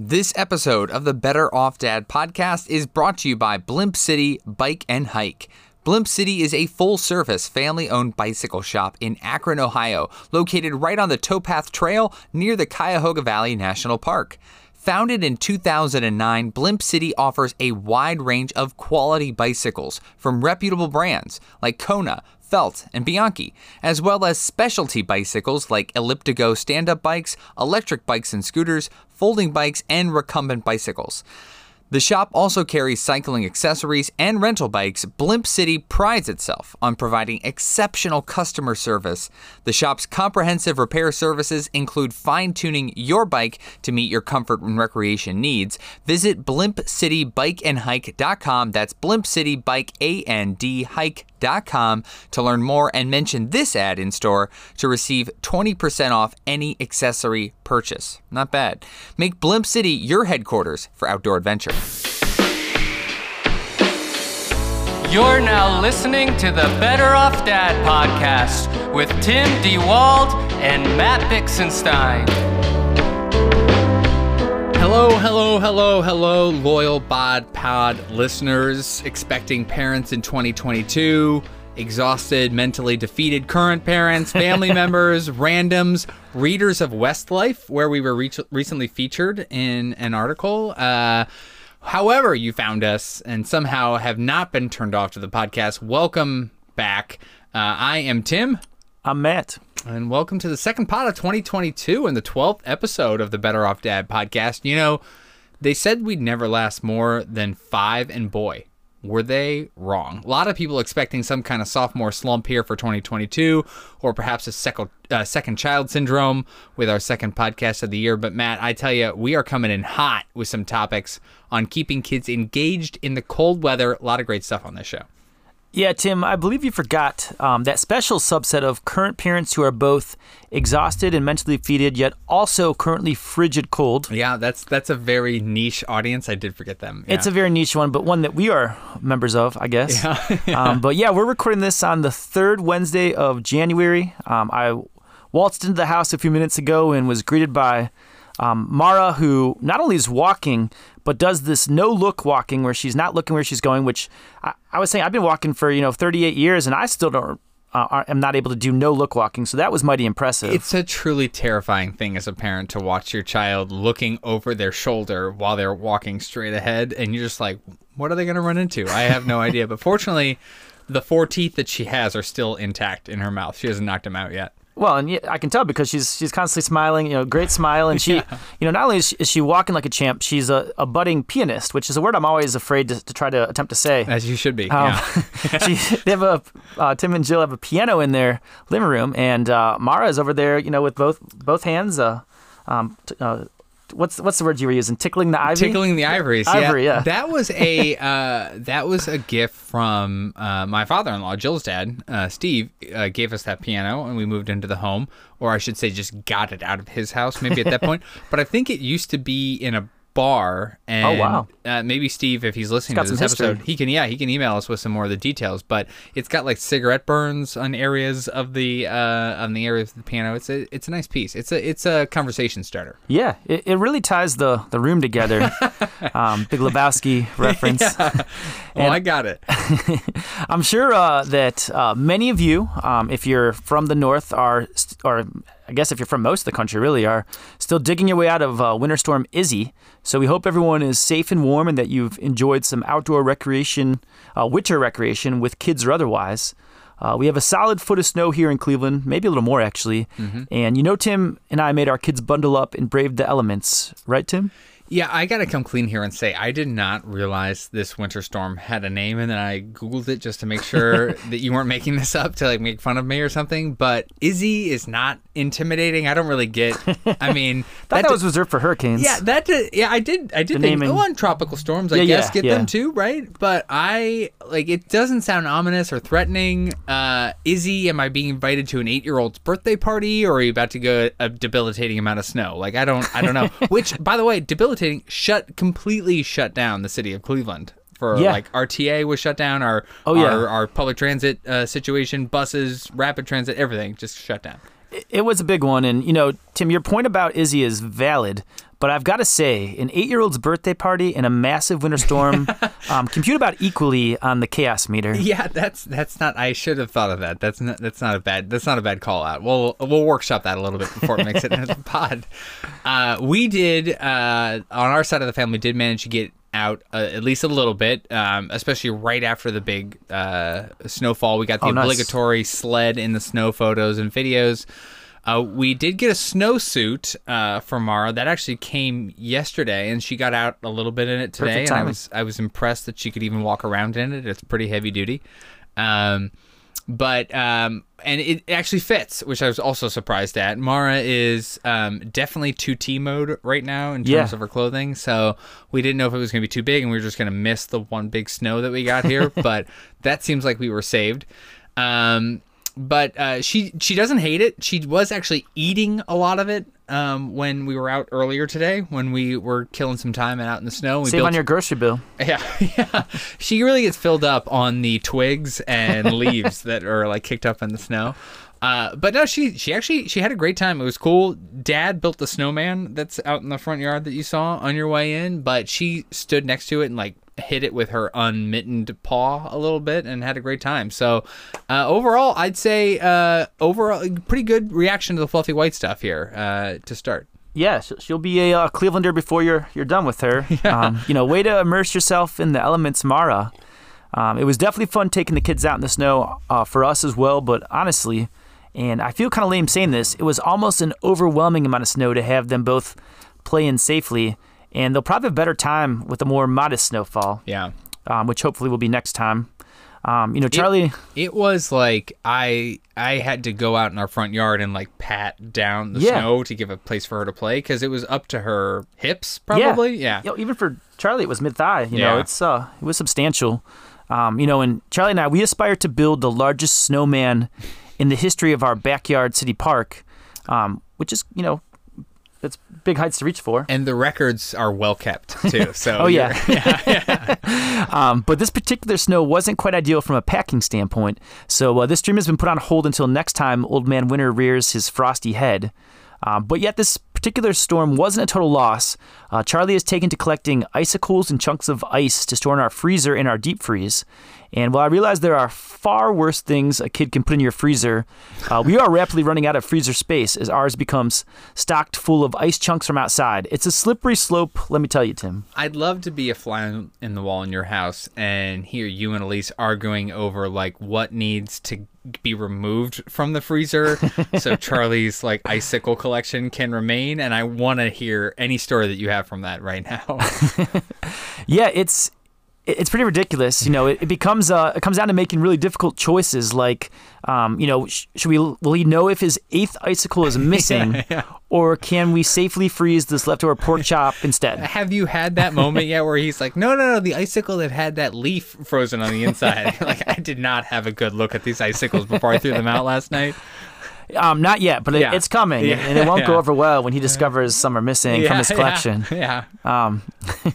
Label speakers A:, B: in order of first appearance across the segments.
A: This episode of the Better Off Dad podcast is brought to you by Blimp City Bike and Hike. Blimp City is a full service, family owned bicycle shop in Akron, Ohio, located right on the Towpath Trail near the Cuyahoga Valley National Park. Founded in 2009, Blimp City offers a wide range of quality bicycles from reputable brands like Kona, Felt, and Bianchi, as well as specialty bicycles like Elliptigo stand up bikes, electric bikes and scooters, folding bikes, and recumbent bicycles. The shop also carries cycling accessories and rental bikes. Blimp City prides itself on providing exceptional customer service. The shop's comprehensive repair services include fine tuning your bike to meet your comfort and recreation needs. Visit blimpcitybikeandhike.com. That's blimpcitybikeandhike.com to learn more and mention this ad in store to receive 20% off any accessory purchase. Not bad. Make Blimp City your headquarters for outdoor adventure.
B: You're now listening to the Better Off Dad podcast with Tim DeWald and Matt Bixenstein.
A: Hello, hello, hello, hello, loyal Bod Pod listeners, expecting parents in 2022, exhausted, mentally defeated current parents, family members, randoms, readers of Westlife, where we were re- recently featured in an article. Uh, However, you found us and somehow have not been turned off to the podcast, welcome back. Uh, I am Tim.
C: I'm Matt.
A: And welcome to the second pod of 2022 and the 12th episode of the Better Off Dad podcast. You know, they said we'd never last more than five, and boy, were they wrong? A lot of people expecting some kind of sophomore slump here for 2022, or perhaps a second, uh, second child syndrome with our second podcast of the year. But Matt, I tell you, we are coming in hot with some topics on keeping kids engaged in the cold weather. A lot of great stuff on this show.
C: Yeah, Tim, I believe you forgot um, that special subset of current parents who are both exhausted and mentally defeated, yet also currently frigid cold.
A: Yeah, that's that's a very niche audience. I did forget them. Yeah.
C: It's a very niche one, but one that we are members of, I guess.
A: Yeah, yeah.
C: Um, but yeah, we're recording this on the third Wednesday of January. Um, I waltzed into the house a few minutes ago and was greeted by um, Mara, who not only is walking, but does this no look walking where she's not looking where she's going, which I, I was saying I've been walking for, you know, 38 years and I still don't. Uh, am not able to do no look walking, so that was mighty impressive.
A: It's a truly terrifying thing as a parent to watch your child looking over their shoulder while they're walking straight ahead, and you're just like, what are they going to run into? I have no idea. But fortunately, the four teeth that she has are still intact in her mouth. She hasn't knocked them out yet.
C: Well, and I can tell because she's she's constantly smiling, you know, great smile, and she,
A: Yeah.
C: you know, not only is she, is she walking like a champ, she's a, a budding pianist, which is a word I'm always afraid to, to try to attempt to say.
A: As you should be.
C: Um,
A: yeah.
C: she, they have a uh, Tim and Jill have a piano in their living room, and uh, Mara is over there, you know, with both both hands. Uh, um, t- uh, what's what's the word you were using? Tickling the ivy.
A: Tickling the ivories.
C: Ivory, yeah.
A: That was a uh, that was a gift from uh, my father-in-law, Jill's dad, uh, Steve, uh, gave us that piano, and we moved into the home, or I should say, just got it out of his house, maybe at that point. But I think it used to be in a bar. And,
C: Oh, wow.
A: Uh, maybe Steve, if he's listening to this
C: some history.
A: episode, he can yeah he can email us with some more of the details. But it's got like cigarette burns on areas of the uh, on the areas of the piano. It's a it's a nice piece. It's a it's a conversation starter.
C: Yeah, it, it really ties the the room together. um, Big Lebowski reference.
A: Oh,
C: And-
A: I got it.
C: I'm sure uh, that uh, many of you, um, if you're from the north, are, or I guess if you're from most of the country, really are still digging your way out of uh, Winter Storm Izzy. So we hope everyone is safe and warm, and that you've enjoyed some outdoor recreation, uh, winter recreation with kids or otherwise. Uh, we have a solid foot of snow here in Cleveland, maybe a little more actually. And you know, Tim and I made our kids bundle up and brave the elements, right, Tim?
A: Yeah, I gotta come clean here and say I did not realize this winter storm had a name, and then I googled it just to make sure that you weren't making this up to like make fun of me or something. But Izzy is not intimidating. I don't really get. I mean,
C: Thought that,
A: d-
C: was reserved for hurricanes.
A: yeah, that did, yeah, I did. I did
C: The
A: think
C: naming.
A: oh, and tropical storms. I
C: Yeah,
A: guess
C: yeah,
A: get
C: yeah.
A: them too, right? But I like it doesn't sound ominous or threatening. Uh, Izzy, am I being invited to an eight-year-old's birthday party, or are you about to go a debilitating amount of snow? Like I don't, I don't know. Which, by the way, debilitating shut completely shut down the city of Cleveland. For
C: Yeah.
A: like RTA was shut down, our
C: Oh, yeah.
A: our, our public transit uh, situation, buses, rapid transit, everything just shut down.
C: It was a big one, and you know, Tim, your point about Izzy is valid, but I've got to say, an eight-year-old's birthday party and a massive winter storm um, compute about equally on the chaos meter.
A: Yeah, that's that's not. I should have thought of that. That's not. That's not a bad. That's not a bad call out. We'll we'll workshop that a little bit before it makes it into the pod. Uh, we did uh, on our side of the family did manage to get out uh, at least a little bit, um, especially right after the big uh, snowfall. We got the
C: Oh, nice.
A: obligatory sled in the snow photos and videos. Uh, we did get a snowsuit uh, for Mara that actually came yesterday, and she got out a little bit in it today. And I was I was impressed that she could even walk around in it. It's pretty heavy duty, um, but um, and it actually fits, which I was also surprised at. Mara is um, definitely two T mode right now in terms
C: Yeah.
A: of her clothing, so we didn't know if it was going to be too big, and we were just going to miss the one big snow that we got here. but that seems like we were saved. Um, but uh, she she doesn't hate it. She was actually eating a lot of it um, when we were out earlier today. When we were killing some time and out in the snow, we
C: Save
A: built
C: on your grocery bill.
A: yeah, yeah. She really gets filled up on the twigs and leaves that are like kicked up in the snow. Uh, but no, she she actually she had a great time. It was cool. Dad built the snowman that's out in the front yard that you saw on your way in, but she stood next to it and like hit it with her unmittened paw a little bit and had a great time. So uh, overall, I'd say uh, overall pretty good reaction to the fluffy white stuff here uh, to start.
C: Yeah, she'll be a uh, Clevelander before you're you're done with her. Um, you know, way to immerse yourself in the elements, Mara. Um, it was definitely fun taking the kids out in the snow uh, for us as well. But honestly, and I feel kind of lame saying this, it was almost an overwhelming amount of snow to have them both play in safely. And they'll probably have a better time with a more modest snowfall,
A: Yeah.
C: um, which hopefully will be next time. Um, you know, Charlie.
A: It was like I I had to go out in our front yard and like pat down the
C: Yeah.
A: snow to give a place for her to play because it was up to her hips probably. Yeah.
C: You know, even for Charlie, it was mid thigh. You know,
A: Yeah.
C: it's uh, it was substantial. Um, you know, and Charlie and I, we aspire to build the largest snowman in the history of our backyard city park, um, which is you know, it's big heights to reach for.
A: And the records are well kept too. So
C: Oh, yeah.
A: you're-
C: Um, but this particular snow wasn't quite ideal from a packing standpoint. So uh, this dream has been put on hold until next time Old Man Winter rears his frosty head. Um, but yet this particular storm wasn't a total loss. Uh, Charlie has taken to collecting icicles and chunks of ice to store in our freezer in our deep freeze. And while I realize there are far worse things a kid can put in your freezer, uh, we are rapidly running out of freezer space as ours becomes stocked full of ice chunks from outside. It's a slippery slope, let me tell you, Tim.
A: I'd love to be a fly in the wall in your house and hear you and Elise arguing over like what needs to be removed from the freezer so Charlie's like icicle collection can remain and I want to hear any story that you have from that right now.
C: Yeah, it's it's pretty ridiculous. You know, it, it becomes uh, it comes down to making really difficult choices. Like, um, you know, sh- should we will he know if his eighth icicle is missing, or can we safely freeze this leftover pork chop instead?
A: Have you had that moment yet where he's like, no, no, no, the icicle that had that leaf frozen on the inside? like, I did not have a good look at these icicles before I threw them out last night.
C: Um, not yet, but it,
A: Yeah.
C: it's coming,
A: Yeah.
C: and it won't go over well when he discovers some are missing from his collection.
A: Yeah. yeah.
C: Um,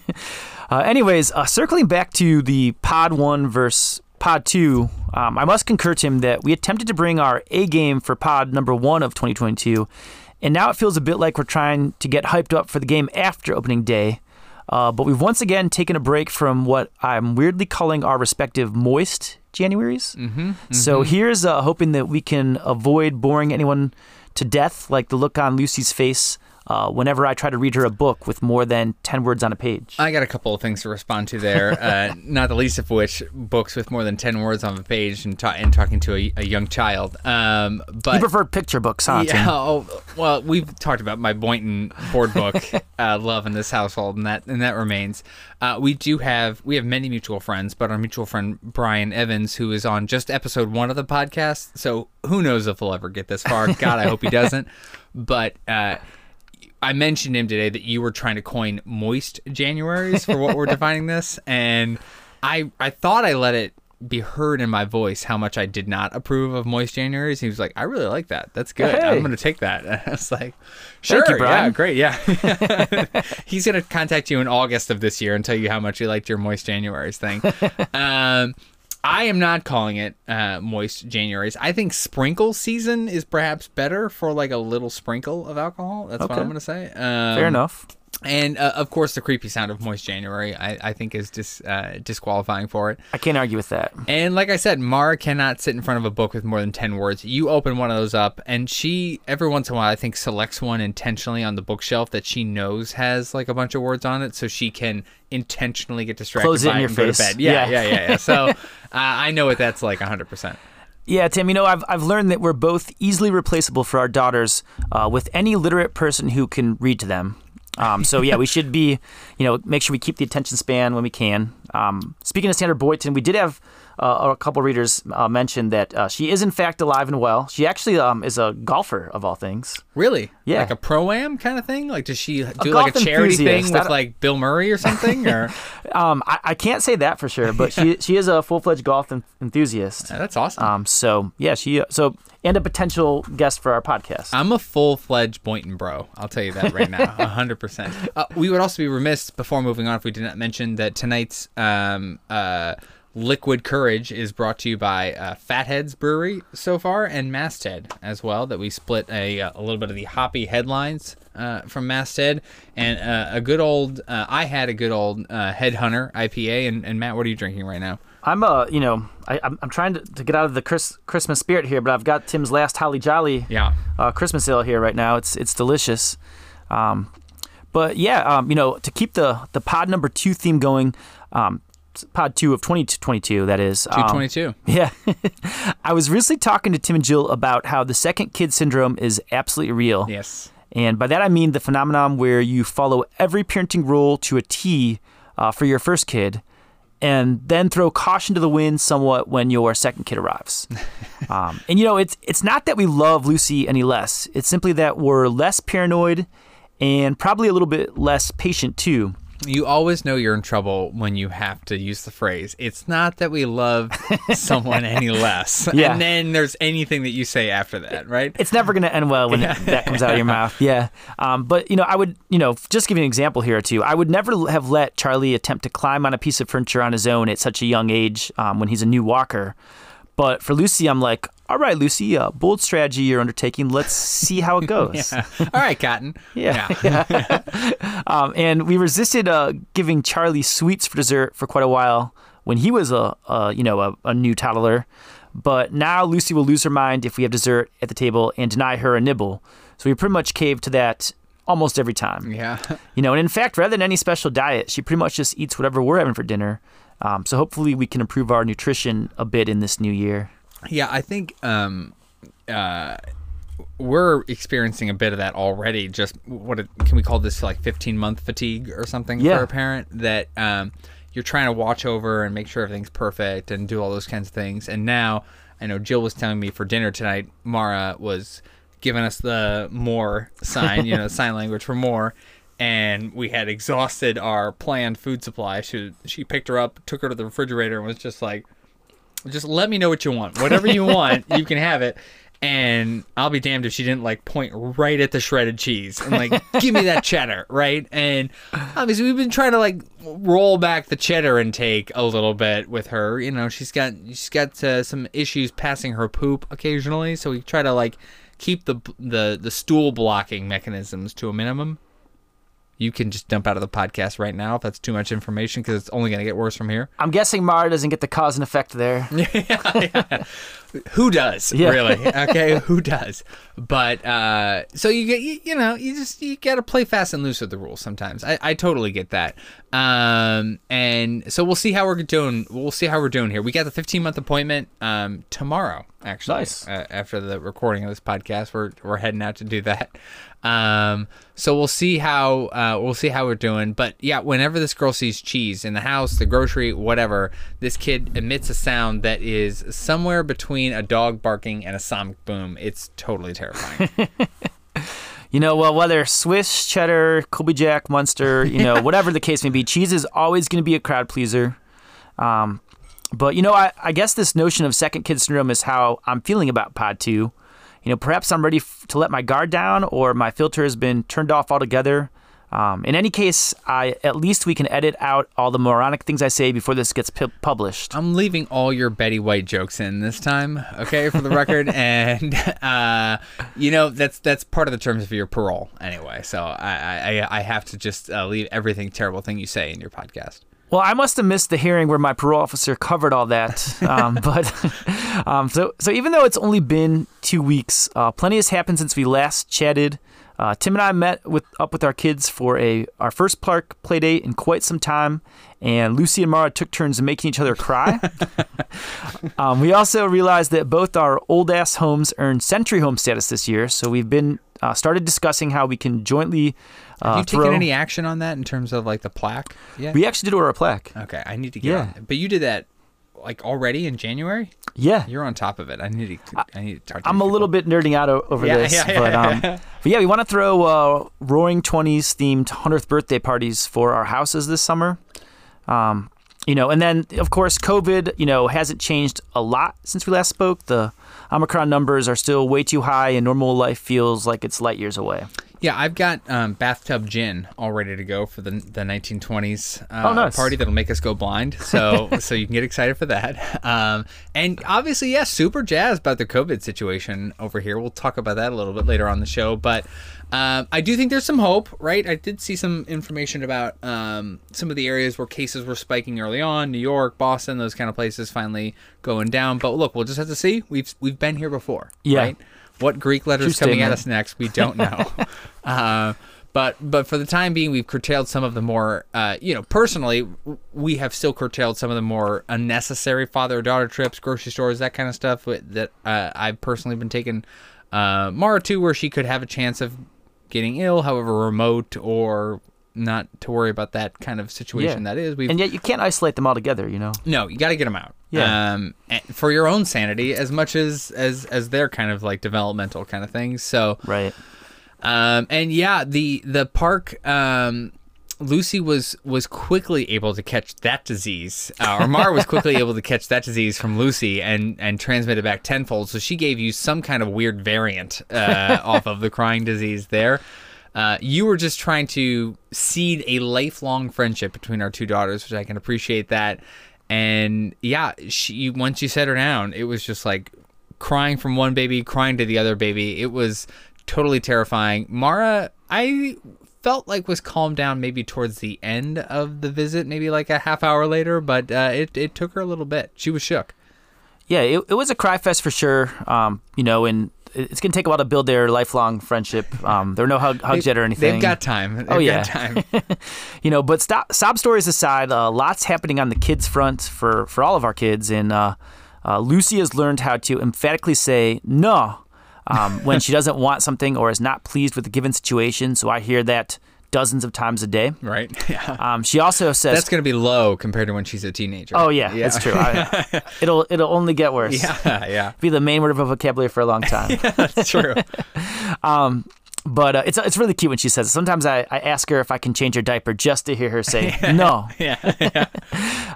C: uh, anyways, uh, circling back to the Pod 1 versus Pod 2, um, I must concur, Tim, that we attempted to bring our A game for Pod number 1 of 2022, and now it feels a bit like we're trying to get hyped up for the game after opening day. Uh, but we've once again taken a break from what I'm weirdly calling our respective moist Januaries. Mm-hmm, So here's uh, hoping that we can avoid boring anyone to death, like the look on Lucy's face uh, whenever I try to read her a book with more than 10 words on a page.
A: I got a couple of things to respond to there, uh, not the least of which books with more than 10 words on a page and, ta- and talking to a, a young child. Um, but
C: you prefer picture books, huh?
A: Yeah, oh, well, we've talked about my Boynton board book uh, love in this household, and that and that remains. Uh, we do have we have many mutual friends, but our mutual friend Brian Evans, who is on just episode one of the podcast, so who knows if he'll ever get this far? God, I hope he doesn't. But uh, I mentioned him today that you were trying to coin moist Januaries for what we're defining this, and I I thought I let it be heard in my voice how much I did not approve of moist Januaries. He was like, "I really like that. That's good.
C: Hey.
A: I'm going to take that." And I was like, "Sure,
C: you,
A: yeah, great, yeah." He's going to contact you in August of this year and tell you how much he liked your moist Januaries thing. um, I am not calling it uh, moist Januaries. I think sprinkle season is perhaps better for like a little sprinkle of alcohol. That's what I'm going to say. Um,
C: Fair enough.
A: And uh, of course, the creepy sound of Moist January, I, I think, is dis, uh, disqualifying for it.
C: I can't argue with that.
A: And like I said, Mara cannot sit in front of a book with more than 10 words. You open one of those up, and she, every once in a while, I think, selects one intentionally on the bookshelf that she knows has like a bunch of words on it so she can intentionally get distracted
C: Close it
A: by
C: in your
A: and go to
C: face.
A: bed. Yeah,
C: Yeah.
A: yeah, yeah. yeah. So uh, I know what that's like 100%.
C: Yeah, Tim, you know, I've, I've learned that we're both easily replaceable for our daughters uh, with any literate person who can read to them. Um, so, yeah, we should be, you know, make sure we keep the attention span when we can. Um, speaking of Sandra Boynton, we did have uh, a couple readers uh, mention that uh, she is, in fact, alive and well. She actually um, is a golfer, of all things.
A: Really?
C: Yeah.
A: Like a pro am kind of thing? Like, does she do like a charity thing with like Bill Murray or something? Or
C: Um, I, I can't say that for sure, but she she is a full fledged golf en- enthusiast.
A: that's awesome.
C: Um, so yeah, she so and a potential guest for our podcast.
A: I'm a full fledged Boynton bro. I'll tell you that right now, hundred percent. Uh, we would also be remiss before moving on if we did not mention that tonight's um, uh, Liquid Courage is brought to you by uh, Fat Head's Brewery so far and Masthead as well. That we split a, uh, a little bit of the hoppy headlines uh, from Masthead and uh, a good old. Uh, I had a good old uh, Headhunter IPA. And, and Matt, what are you drinking right now?
C: I'm uh, you know, I, I'm, I'm trying to, to get out of the Chris, Christmas spirit here, but I've got Tim's last Holly Jolly
A: Yeah.
C: uh, Christmas ale here right now. It's it's delicious. Um, but yeah, um, you know, to keep the the pod number two theme going, um, pod two of 2022, that is.
A: Two
C: um,
A: twenty two.
C: Yeah. I was recently talking to Tim and Jill about how the second kid syndrome is absolutely real.
A: Yes.
C: And by that I mean the phenomenon where you follow every parenting rule to a T uh, for your first kid, and then throw caution to the wind somewhat when your second kid arrives. um, and you know, it's it's not that we love Lucy any less. It's simply that we're less paranoid and probably a little bit less patient too.
A: You always know you're in trouble when you have to use the phrase. It's not that we love someone any less.
C: Yeah.
A: And then there's anything that you say after that, right?
C: it's never going to end well when it, that comes out of your mouth. Yeah. Um, but, you know, I would, you know, just give you an example here, too. I would never have let Charlie attempt to climb on a piece of furniture on his own at such a young age um, when he's a new walker. But for Lucy, I'm like, all right, Lucy, uh, bold strategy you're undertaking. Let's see how it goes.
A: All right, Cotton.
C: Yeah. Um, and we resisted uh, giving Charlie sweets for dessert for quite a while when he was a, a you know a, a new toddler. But now Lucy will lose her mind if we have dessert at the table and deny her a nibble. So we pretty much cave to that almost every time.
A: Yeah.
C: You know, and in fact, rather than any special diet, she pretty much just eats whatever we're having for dinner. Um, so hopefully we can improve our nutrition a bit in this new year.
A: Yeah, I think um, uh, we're experiencing a bit of that already. Just what it, can we call this like 15 month fatigue or something
C: Yeah.
A: for a parent that um, you're trying to watch over and make sure everything's perfect and do all those kinds of things. And now I know Jill was telling me for dinner tonight, Mara was giving us the more sign, you know, sign language for more. And we had exhausted our planned food supply. She she picked her up, took her to the refrigerator, and was just like, just let me know what you want. Whatever you want, you can have it. And I'll be damned if she didn't like point right at the shredded cheese and like give me that cheddar, right? And obviously we've been trying to like roll back the cheddar intake a little bit with her. You know, she's got she's got uh, some issues passing her poop occasionally, so we try to like keep the the the stool blocking mechanisms to a minimum. You can just dump out of the podcast right now if that's too much information because it's only going to get worse from here.
C: I'm guessing Mara doesn't get the cause and effect there.
A: Yeah, who does
C: Yeah.
A: really okay who does but uh so you get you, you know you just you gotta play fast and loose with the rules sometimes i, I totally get that um and so we'll see how we're doing we'll see how we're doing here we got the 15 month appointment um tomorrow actually
C: Nice.
A: uh, after the recording of this podcast we're we're heading out to do that um so we'll see how uh we'll see how we're doing but yeah whenever this girl sees cheese in the house the grocery whatever this kid emits a sound that is somewhere between a dog barking and a sonic boom it's totally terrifying
C: You know, well, whether Swiss, cheddar, Colby Jack, Munster, you know, whatever the case may be, cheese is always going to be a crowd pleaser. Um, but, you know, I, I guess this notion of second kid syndrome is how I'm feeling about Pod 2. You know, perhaps I'm ready f- to let my guard down or my filter has been turned off altogether. Um, in any case, I at least we can edit out all the moronic things I say before this gets pu- published.
A: I'm leaving all your Betty White jokes in this time, okay, for the record, and uh, you know that's that's part of the terms of your parole anyway. So I I, I have to just uh, leave everything terrible thing you say in your podcast.
C: Well, I must have missed the hearing where my parole officer covered all that. Um, but um, so so even though it's only been two weeks, uh, plenty has happened since we last chatted. Uh, Tim and I met with up with our kids for a our first park play date in quite some time, and Lucy and Mara took turns making each other cry. um, we also realized that both our old ass homes earned Century Home status this year, so we've been uh, started discussing how we can jointly. Uh,
A: Have you
C: throw-
A: taken any action on that in terms of like the plaque? Yeah.
C: We actually did order a plaque.
A: Okay, I need to get
C: Yeah.
A: But you did that like already in January.
C: Yeah,
A: You're on top of it. I need to. I need to talk to
C: I'm a little bit nerding out o- over
A: Yeah,
C: this,
A: yeah, yeah,
C: but um,
A: yeah.
C: but yeah, we want to throw uh, Roaring Twenties themed hundredth birthday parties for our houses this summer. Um, you know, and then of course COVID, you know, hasn't changed a lot since we last spoke. The Omicron numbers are still way too high, and normal life feels like it's light years away.
A: Yeah, I've got um, bathtub gin all ready to go for the the 1920s uh,
C: Oh, nice.
A: party that'll make us go blind. So so you can get excited for that. Um, and obviously, yes, super jazzed about the COVID situation over here. We'll talk about that a little bit later on the show. But um, I do think there's some hope, right? I did see some information about um, some of the areas where cases were spiking early on, New York, Boston, those kind of places finally going down. But look, we'll just have to see. We've we've been here before,
C: Yeah.
A: right? What Greek letters
C: True
A: coming at us next, we don't know. uh, but but for the time being, we've curtailed some of the more, uh, you know, personally, we have still curtailed some of the more unnecessary father daughter trips, grocery stores, that kind of stuff that uh, I've personally been taking uh, Mara to, where she could have a chance of getting ill, however remote or not to worry about that kind of situation
C: Yeah.
A: that is. We've
C: And yet you can't isolate them all together. You know.
A: no, you got to get them out.
C: Yeah.
A: Um, for your own sanity, as much as as as their kind of like developmental kind of things. So,
C: Right.
A: um, and yeah, the the park. Um, Lucy was was quickly able to catch that disease, uh, or Mar was quickly able to catch that disease from Lucy and and transmit it back tenfold. So she gave you some kind of weird variant uh, off of the crying disease there. Uh, you were just trying to seed a lifelong friendship between our two daughters, which I can appreciate that. And yeah, she once you set her down, it was just like crying from one baby, crying to the other baby. It was totally terrifying. Mara, I felt like was calmed down maybe towards the end of the visit, maybe like a half hour later, but uh, it it took her a little bit. She was shook.
C: Yeah, it, it was a cry fest for sure. Um, you know, and it- it's gonna take a while to build their lifelong friendship. Um, there are no hug, hugs yet or anything.
A: They've got time. They've
C: Oh, yeah.
A: got time.
C: you know, but stop, sob stories aside, uh, lots happening on the kids front for for all of our kids, and uh, uh, Lucy has learned how to emphatically say no um, when she doesn't want something or is not pleased with a given situation. So I hear that dozens of times a day.
A: right? Yeah.
C: Um, she also says,
A: That's going to be low compared to when she's a teenager.
C: "Oh yeah, it's true. I, it'll it'll only get worse.
A: Yeah, yeah.
C: Be the main word of a vocabulary for a long time.
A: That's true.
C: But uh, it's it's really cute when she says it. Sometimes I, I ask her if I can change her diaper just to hear her say no.
A: yeah.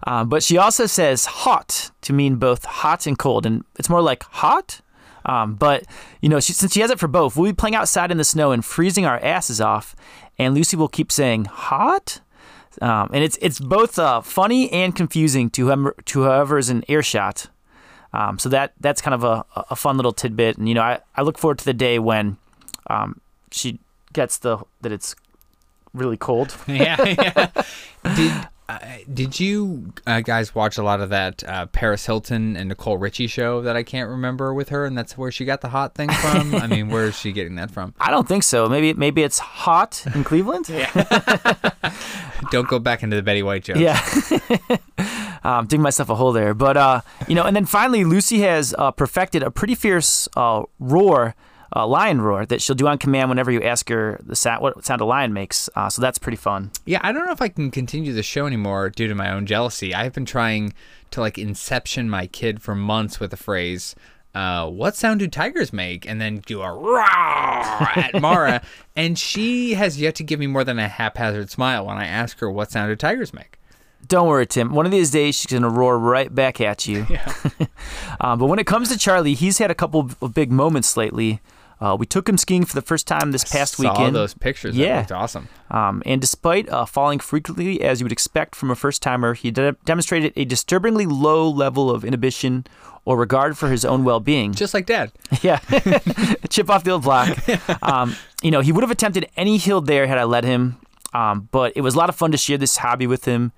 C: Um, but she also says hot to mean both hot and cold, and it's more like hot. Um, but you know, she, since she has it for both, we'll be playing outside in the snow and freezing our asses off, and Lucy will keep saying hot. Um, and it's it's both uh, funny and confusing to whoever to whoever's in earshot. Um, so that that's kind of a, a fun little tidbit, and you know, I, I look forward to the day when um, she gets the that it's really cold.
A: yeah, yeah. Did uh, did you uh, guys watch a lot of that uh, Paris Hilton and Nicole Richie show that I can't remember with her, and that's where she got the hot thing from? I mean, where is she getting that from?
C: I don't think so. Maybe maybe it's hot in Cleveland.
A: Don't go back into the Betty White joke.
C: Yeah. um, digging myself a hole there. But, uh, you know, and then finally, Lucy has uh, perfected a pretty fierce uh, roar, uh, lion roar, that she'll do on command whenever you ask her the sound, what sound a lion makes. Uh, so that's pretty fun.
A: Yeah, I don't know if I can continue the show anymore due to my own jealousy. I've been trying to like inception my kid for months with the phrase, uh, "What sound do tigers make?" and then do a roar at Mara, and she has yet to give me more than a haphazard smile when I ask her what sound do tigers make.
C: Don't worry, Tim. One of these days, she's going to roar right back at you.
A: Yeah.
C: Um, but when it comes to Charlie, he's had a couple of big moments lately. Uh, we took him skiing for the first time this past weekend.
A: Saw
C: weekend.
A: those pictures.
C: Yeah.
A: That looked awesome.
C: Um, and despite uh, falling frequently, as you would expect from a first timer, he de- demonstrated a disturbingly low level of inhibition or regard for his own well being.
A: Just like Dad.
C: Yeah, chip off the old block. Um, you know, he would have attempted any hill there had I let him, um, but it was a lot of fun to share this hobby with him,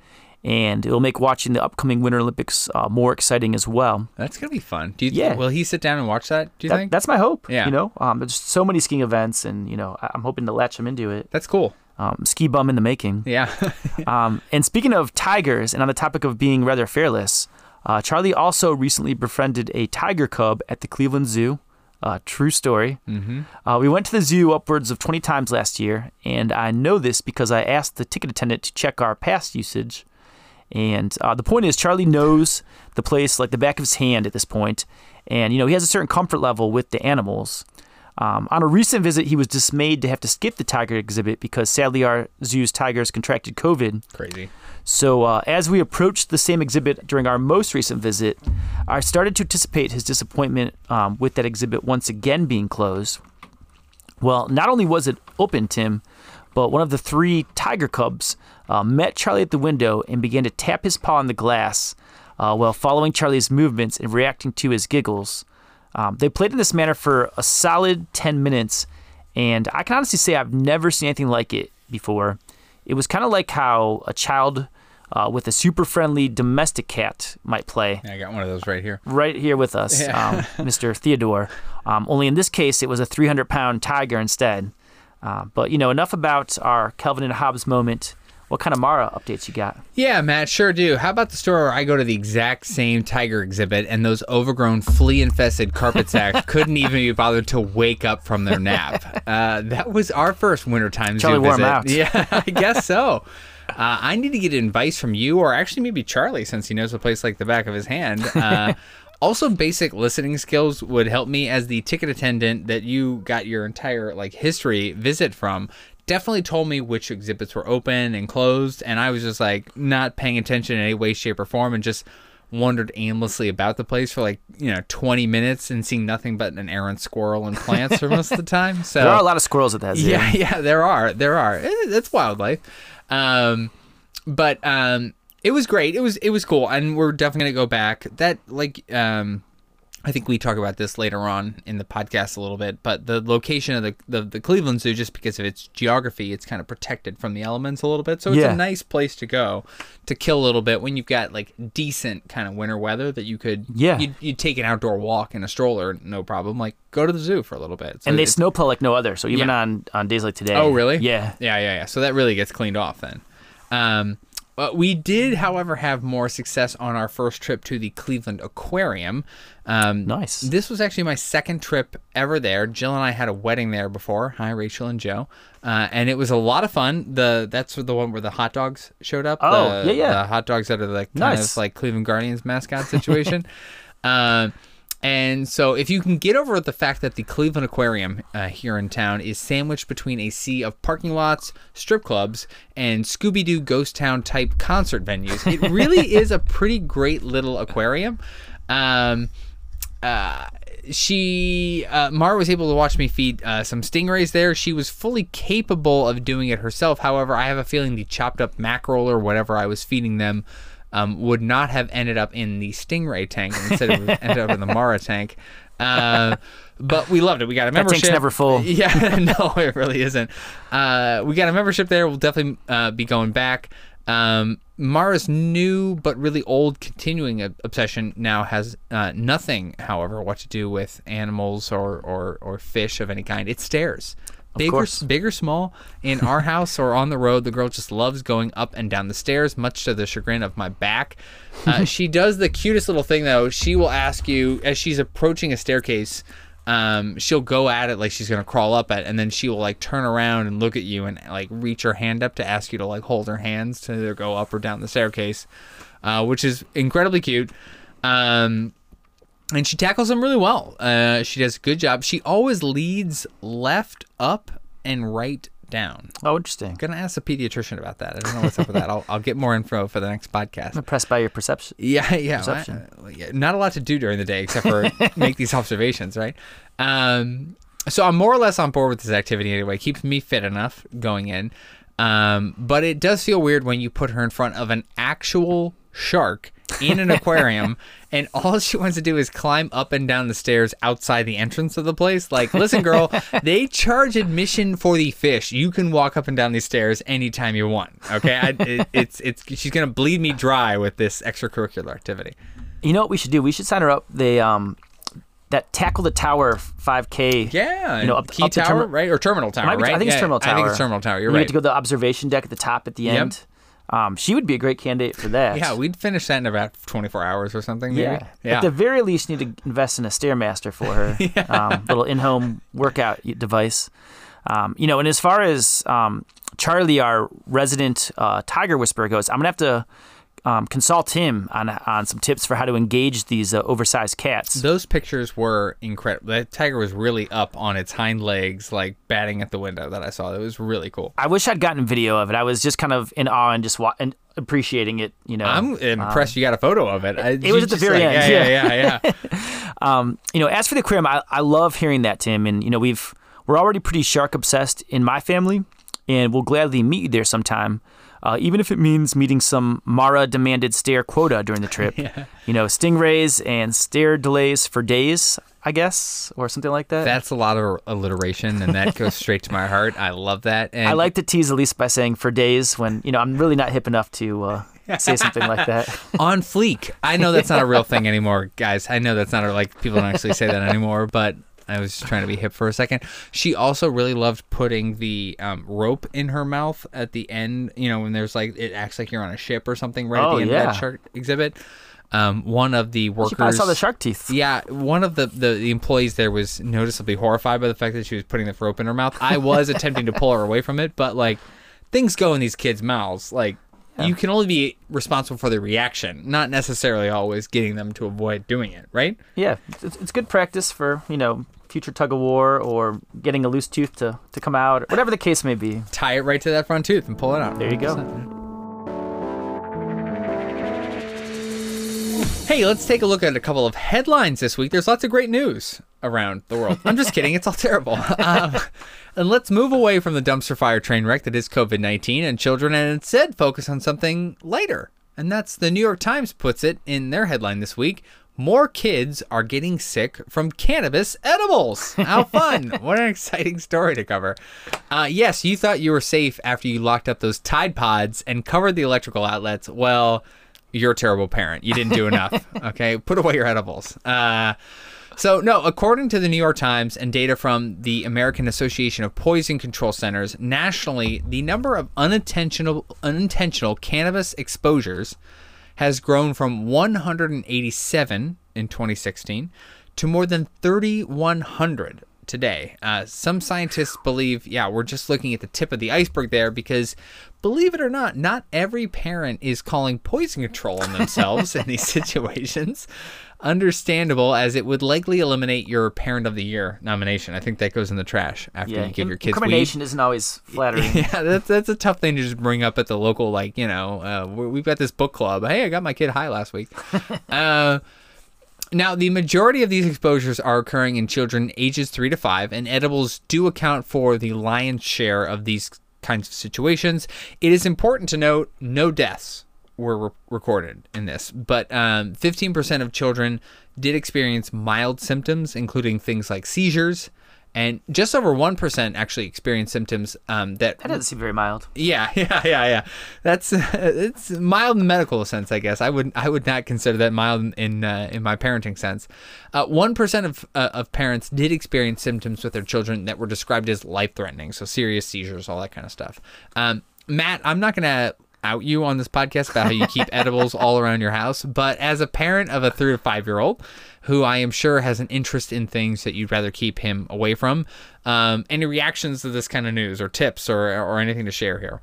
C: and it will make watching the upcoming Winter Olympics uh, more exciting as well.
A: That's gonna be fun. Do you?
C: Yeah.
A: Will he sit down and watch that? Do you
C: That-
A: think?
C: that's my hope.
A: Yeah.
C: You know, um, there's so many skiing events, and you know, I'm hoping to latch him into it.
A: That's cool.
C: Um, ski bum in the making.
A: Yeah.
C: Um, and speaking of tigers, and on the topic of being rather fearless, uh, Charlie also recently befriended a tiger cub at the Cleveland Zoo. Uh, true story. Mm-hmm. Uh, we went to the zoo upwards of 20 times last year, and I know this because I asked the ticket attendant to check our past usage. And uh, the point is, Charlie knows the place like the back of his hand at this point, and you know he has a certain comfort level with the animals. Um, on a recent visit, he was dismayed to have to skip the tiger exhibit because sadly our zoo's tigers contracted COVID.
A: Crazy.
C: So, uh, as we approached the same exhibit during our most recent visit, I started to anticipate his disappointment um, with that exhibit once again being closed. Well, not only was it open, Tim, but one of the three tiger cubs uh, met Charlie at the window and began to tap his paw on the glass uh, while following Charlie's movements and reacting to his giggles. Um, they played in this manner for a solid 10 minutes, and I can honestly say I've never seen anything like it before. It was kind of like how a child uh, with a super friendly domestic cat might play
A: I got one of those right here.
C: right here with us,
A: Yeah.
C: um, Mr. Theodore. Um, only in this case, it was a 300 pound tiger instead. Uh, but, you know, enough about our Calvin and Hobbes moment. What kind of Mara updates you got?
A: Yeah, Matt, sure do. How about the store where I go to the exact same tiger exhibit and those overgrown, flea infested carpet sacks couldn't even be bothered to wake up from their nap? Uh, that was our first wintertime
C: Charlie
A: zoo
C: wore
A: visit.
C: out.
A: Yeah, I guess so. Uh, I need to get advice from you, or actually maybe Charlie, since he knows a place like the back of his hand. Uh, also, basic listening skills would help me as the ticket attendant that you got your entire like history visit from. Definitely told me which exhibits were open and closed, and I was just like not paying attention in any way, shape, or form, and just wandered aimlessly about the place for like you know 20 minutes and seeing nothing but an errant squirrel and plants for most of the time. So
C: There are a lot of squirrels at that zoo.
A: yeah, yeah, there are, there are. It's wildlife, um, but um, it was great. It was it was cool, and we're definitely gonna go back. That like um, I think we talk about this later on in the podcast a little bit, but the location of the the, the Cleveland Zoo, just because of its geography, it's kind of protected from the elements a little bit. So it's
C: Yeah.
A: a nice place to go to kill a little bit when you've got like decent kind of winter weather that you could
C: Yeah.
A: you'd, you'd take an outdoor walk in a stroller, no problem. Like go to the zoo for a little bit. So
C: And they snowplow like no other. So even
A: Yeah.
C: on, on days like today.
A: Oh, really?
C: Yeah.
A: Yeah, yeah, yeah. So that really gets cleaned off then. Um, but we did, however, have more success on our first trip to the Cleveland Aquarium. Um,
C: Nice.
A: This was actually my second trip ever there. Jill and I had a wedding there before. Hi, Rachel and Joe. Uh, and it was a lot of fun. The that's the one where the hot dogs showed up.
C: Oh,
A: the,
C: yeah, yeah.
A: The hot dogs that are the kind
C: Nice.
A: of like Cleveland Guardians mascot situation. um, and so, if you can get over the fact that the Cleveland Aquarium uh, here in town is sandwiched between a sea of parking lots, strip clubs, and Scooby Doo Ghost Town type concert venues, it really is a pretty great little aquarium. Um, uh, she uh, Mara was able to watch me feed uh, some stingrays there. She was fully capable of doing it herself. However, I have a feeling the chopped up mackerel or whatever I was feeding them um, would not have ended up in the stingray tank instead of ended up in the Mara tank. Uh, but we loved it. We got a membership.
C: That tank's never full.
A: Yeah, no, it really isn't. Uh, we got a membership there. We'll definitely uh, be going back. Um, Mara's new but really old continuing obsession now has uh, nothing, however, what to do with animals or, or, or fish of any kind. It stairs. Big or, big or small, in our house or on the road, the girl just loves going up and down the stairs, much to the chagrin of my back. Uh, she does the cutest little thing, though. She will ask you, as she's approaching a staircase, um, she'll go at it like she's gonna crawl up it, and then she will like turn around and look at you and like reach her hand up to ask you to like hold her hands to either go up or down the staircase, uh, which is incredibly cute. Um, and she tackles them really well. Uh, she does a good job. She always leads left up and right down.
C: Oh, interesting.
A: gonna ask the pediatrician about that. I don't know what's up with that. I'll, I'll get more info for the next podcast.
C: I'm impressed by your perception.
A: Yeah, yeah,
C: Perception.
A: I- yeah. Not a lot to do during the day except for make these observations, right? Um, so I'm more or less on board with this activity anyway. Keeps me fit enough going in. Um, but it does feel weird when you put her in front of an actual shark in an aquarium and all she wants to do is climb up and down the stairs outside the entrance of the place. Like, listen, girl, they charge admission for the fish. You can walk up and down these stairs anytime you want. Okay, I, it, it's it's she's gonna bleed me dry with this extracurricular activity.
C: You know what we should do? We should sign her up. They um that tackle the tower 5K.
A: Yeah,
C: you know, up,
A: Key
C: up the
A: Tower,
C: termi-
A: right, or Terminal Tower,
C: be-
A: right?
C: I think it's Terminal Tower.
A: I think it's Terminal Tower. You're
C: You
A: right.
C: have to go to the observation deck at the top at the
A: Yep.
C: end. Um, she would be a great candidate for that.
A: Yeah, we'd finish that in about 24 hours or something. Maybe.
C: Yeah.
A: yeah.
C: At the very least, you need to invest in a stairmaster for her. um, little in-home workout device. Um, you know, and as far as um, Charlie, our resident uh, tiger whisperer, goes, I'm gonna have to um, consult him on on some tips for how to engage these uh, oversized cats.
A: Those pictures were incredible. That tiger was really up on its hind legs, like batting at the window that I saw. It was really cool.
C: I wish I'd gotten video of it. I was just kind of in awe and just wa- and appreciating it. You know,
A: I'm impressed you got a photo of it. I,
C: Um, it was at the very
A: like,
C: end,
A: Yeah,
C: yeah.
A: yeah, yeah. yeah.
C: you know, as for the aquarium, I, I love hearing that, Tim. And you know, we've we're already pretty shark obsessed in my family, and we'll gladly meet you there sometime, uh, even if it means meeting some Mara demanded stare quota during the trip. You know, stingrays and stare delays for days, I guess, or something like that.
A: That's a lot of alliteration, and that goes straight to my heart. I love that. And
C: I like to tease Elise by saying for days when you know I'm really not hip enough to uh, say something like that.
A: on fleek. I know that's not a real thing anymore, guys. I know that's not a, like people don't actually say that anymore, but I was just trying to be hip for a second. She also really loved putting the um, rope in her mouth at the end. You know, when there's like it acts like you're on a ship or something right at
C: Oh,
A: the end of
C: yeah.
A: that shark exhibit. Um, one of the workers
C: She saw the shark teeth.
A: Yeah, one of the, the, the employees there was noticeably horrified by the fact that she was putting the rope in her mouth. I was attempting to pull her away from it, but like things go in these kids' mouths. Like you can only be responsible for the reaction, not necessarily always getting them to avoid doing it, right?
C: Yeah, it's, it's good practice for you know future tug of war or getting a loose tooth to, to come out, whatever the case may be.
A: Tie it right to that front tooth and pull it out.
C: There you go.
A: Hey, let's take a look at a couple of headlines this week. There's lots of great news around the world. I'm just kidding. It's all terrible. Um, and let's move away from the dumpster fire train wreck that is COVID 19 and children and instead focus on something lighter. And that's the New York Times puts it in their headline this week. More kids are getting sick from cannabis edibles. How fun! what an exciting story to cover. Uh, yes, you thought you were safe after you locked up those Tide Pods and covered the electrical outlets. Well, you're a terrible parent. You didn't do enough. Okay, put away your edibles. Uh, so no, according to the New York Times and data from the American Association of Poison Control Centers, nationally, the number of unintentional unintentional cannabis exposures has grown from 187 in 2016 to more than 3,100 today. Uh, some scientists believe, yeah, we're just looking at the tip of the iceberg there because, believe it or not, not every parent is calling poison control on themselves in these situations. Understandable, as it would likely eliminate your Parent of the Year nomination. I think that goes in the trash after
C: Yeah,
A: you give your kids weed.
C: incrimination isn't always flattering.
A: Yeah, that's that's a tough thing to just bring up at the local, like you know, uh, we- we've got this book club. Hey, I got my kid high last week. uh, now, the majority of these exposures are occurring in children ages three to five, and edibles do account for the lion's share of these kinds of situations. It is important to note no deaths were re- recorded in this, but um, 15% of children did experience mild symptoms, including things like seizures, and just over 1% actually experienced symptoms um, that
C: That doesn't seem very mild.
A: yeah, yeah, yeah, yeah. That's it's mild in the medical sense, I guess. I would I would not consider that mild in in, uh, in my parenting sense. One of uh, of parents did experience symptoms with their children that were described as life threatening, so serious seizures, all that kind of stuff. Um, Matt, I'm not gonna out you on this podcast about how you keep edibles all around your house, but as a parent of a three to five year old who I am sure has an interest in things that you'd rather keep him away from, um, any reactions to this kind of news or tips or or anything to share here?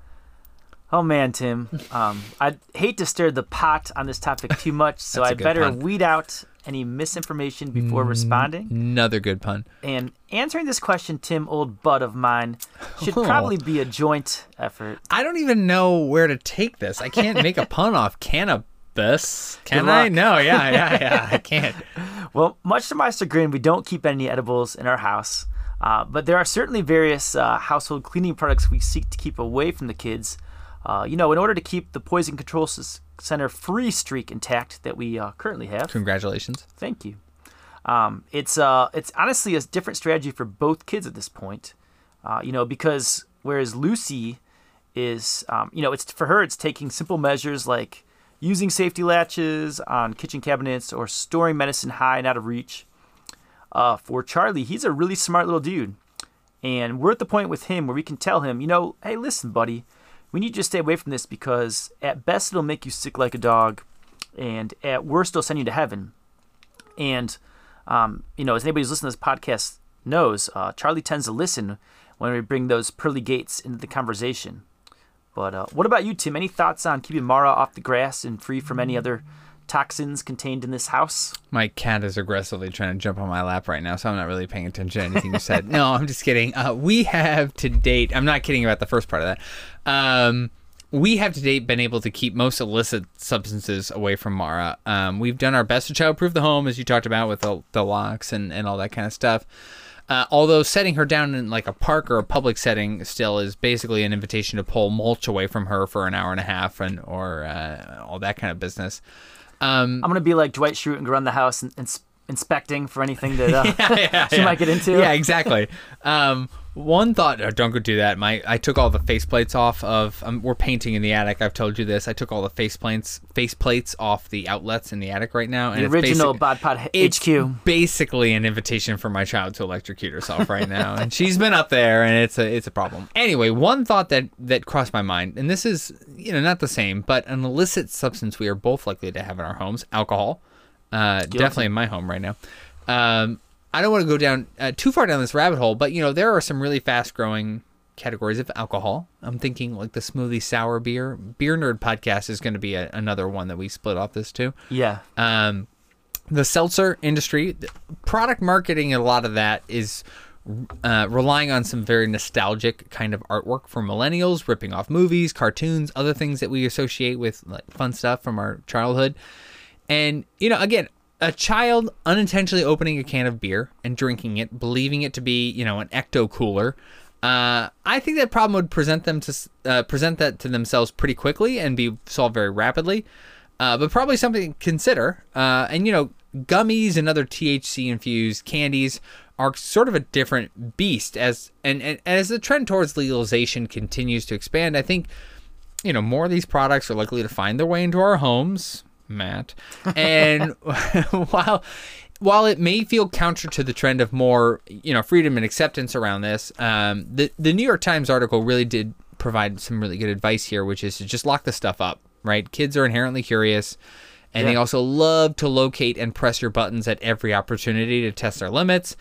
C: Oh man, Tim. Um, I hate to stir the pot on this topic too much, so I better
A: pun.
C: weed out any misinformation before responding.
A: Another good pun.
C: And answering this question, Tim, old bud of mine, should
A: Oh.
C: probably be a joint effort.
A: I don't even know where to take this. I can't make a pun off cannabis. Can I? No, yeah, yeah, yeah. I can't.
C: Well, much to my chagrin, we don't keep any edibles in our house. Uh, but there are certainly various uh, household cleaning products we seek to keep away from the kids. Uh, you know, in order to keep the poison control s- center free streak intact that we uh, currently have.
A: Congratulations.
C: Thank you. Um, it's uh, it's honestly a different strategy for both kids at this point. Uh, you know, because whereas Lucy is, um, you know, it's for her, it's taking simple measures like using safety latches on kitchen cabinets or storing medicine high and out of reach. Uh, for Charlie, he's a really smart little dude, and we're at the point with him where we can tell him, you know, hey, listen, buddy, we need you to stay away from this because at best it'll make you sick like a dog, and at worst it'll send you to heaven. And um, you know, as anybody who's listening to this podcast knows, uh, Charlie tends to listen when we bring those pearly gates into the conversation. But uh, what about you, Tim? Any thoughts on keeping Mara off the grass and free from any other toxins contained in this house?
A: My cat is aggressively trying to jump on my lap right now, so I'm not really paying attention to anything you said. no, I'm just kidding. Uh, we have to date, I'm not kidding about the first part of that. Um, we have to date been able to keep most illicit substances away from Mara. Um, we've done our best to childproof the home, as you talked about with the, the locks and, and all that kind of stuff. Uh, although setting her down in like a park or a public setting still is basically an invitation to pull mulch away from her for an hour and a half and or uh, all that kind of business. Um,
C: I'm gonna be like Dwight Schrute and go around the house and, and inspecting for anything that uh,
A: yeah,
C: she
A: yeah.
C: might get into.
A: Yeah, exactly. um, one thought, oh, don't go do that. My, I took all the faceplates off of. Um, we're painting in the attic. I've told you this. I took all the faceplates, faceplates off the outlets in the attic right now. And
C: The
A: it's
C: original
A: basic-
C: Bod Pod
A: it's
C: HQ.
A: basically an invitation for my child to electrocute herself right now, and she's been up there, and it's a it's a problem. Anyway, one thought that that crossed my mind, and this is you know not the same, but an illicit substance we are both likely to have in our homes: alcohol. Uh, definitely in my home right now. Um, I don't want to go down uh, too far down this rabbit hole, but you know there are some really fast growing categories of alcohol. I'm thinking like the smoothie sour beer. Beer Nerd podcast is going to be a, another one that we split off this too
C: Yeah.
A: um, the seltzer industry, product marketing, a lot of that is uh, relying on some very nostalgic kind of artwork for millennials, ripping off movies, cartoons, other things that we associate with like fun stuff from our childhood. And, you know, again, a child unintentionally opening a can of beer and drinking it, believing it to be, you know, an ecto cooler. Uh, I think that problem would present them to uh, present that to themselves pretty quickly and be solved very rapidly. Uh, but probably something to consider. Uh, and you know, gummies and other THC infused candies are sort of a different beast. As and, and as the trend towards legalization continues to expand, I think you know more of these products are likely to find their way into our homes, Matt. And while while it may feel counter to the trend of more you know freedom and acceptance around this, um, the the New York Times article really did provide some really good advice here, which is to just lock the stuff up. Right, kids are inherently curious. And they also love to locate and press your buttons at every opportunity to test their limits.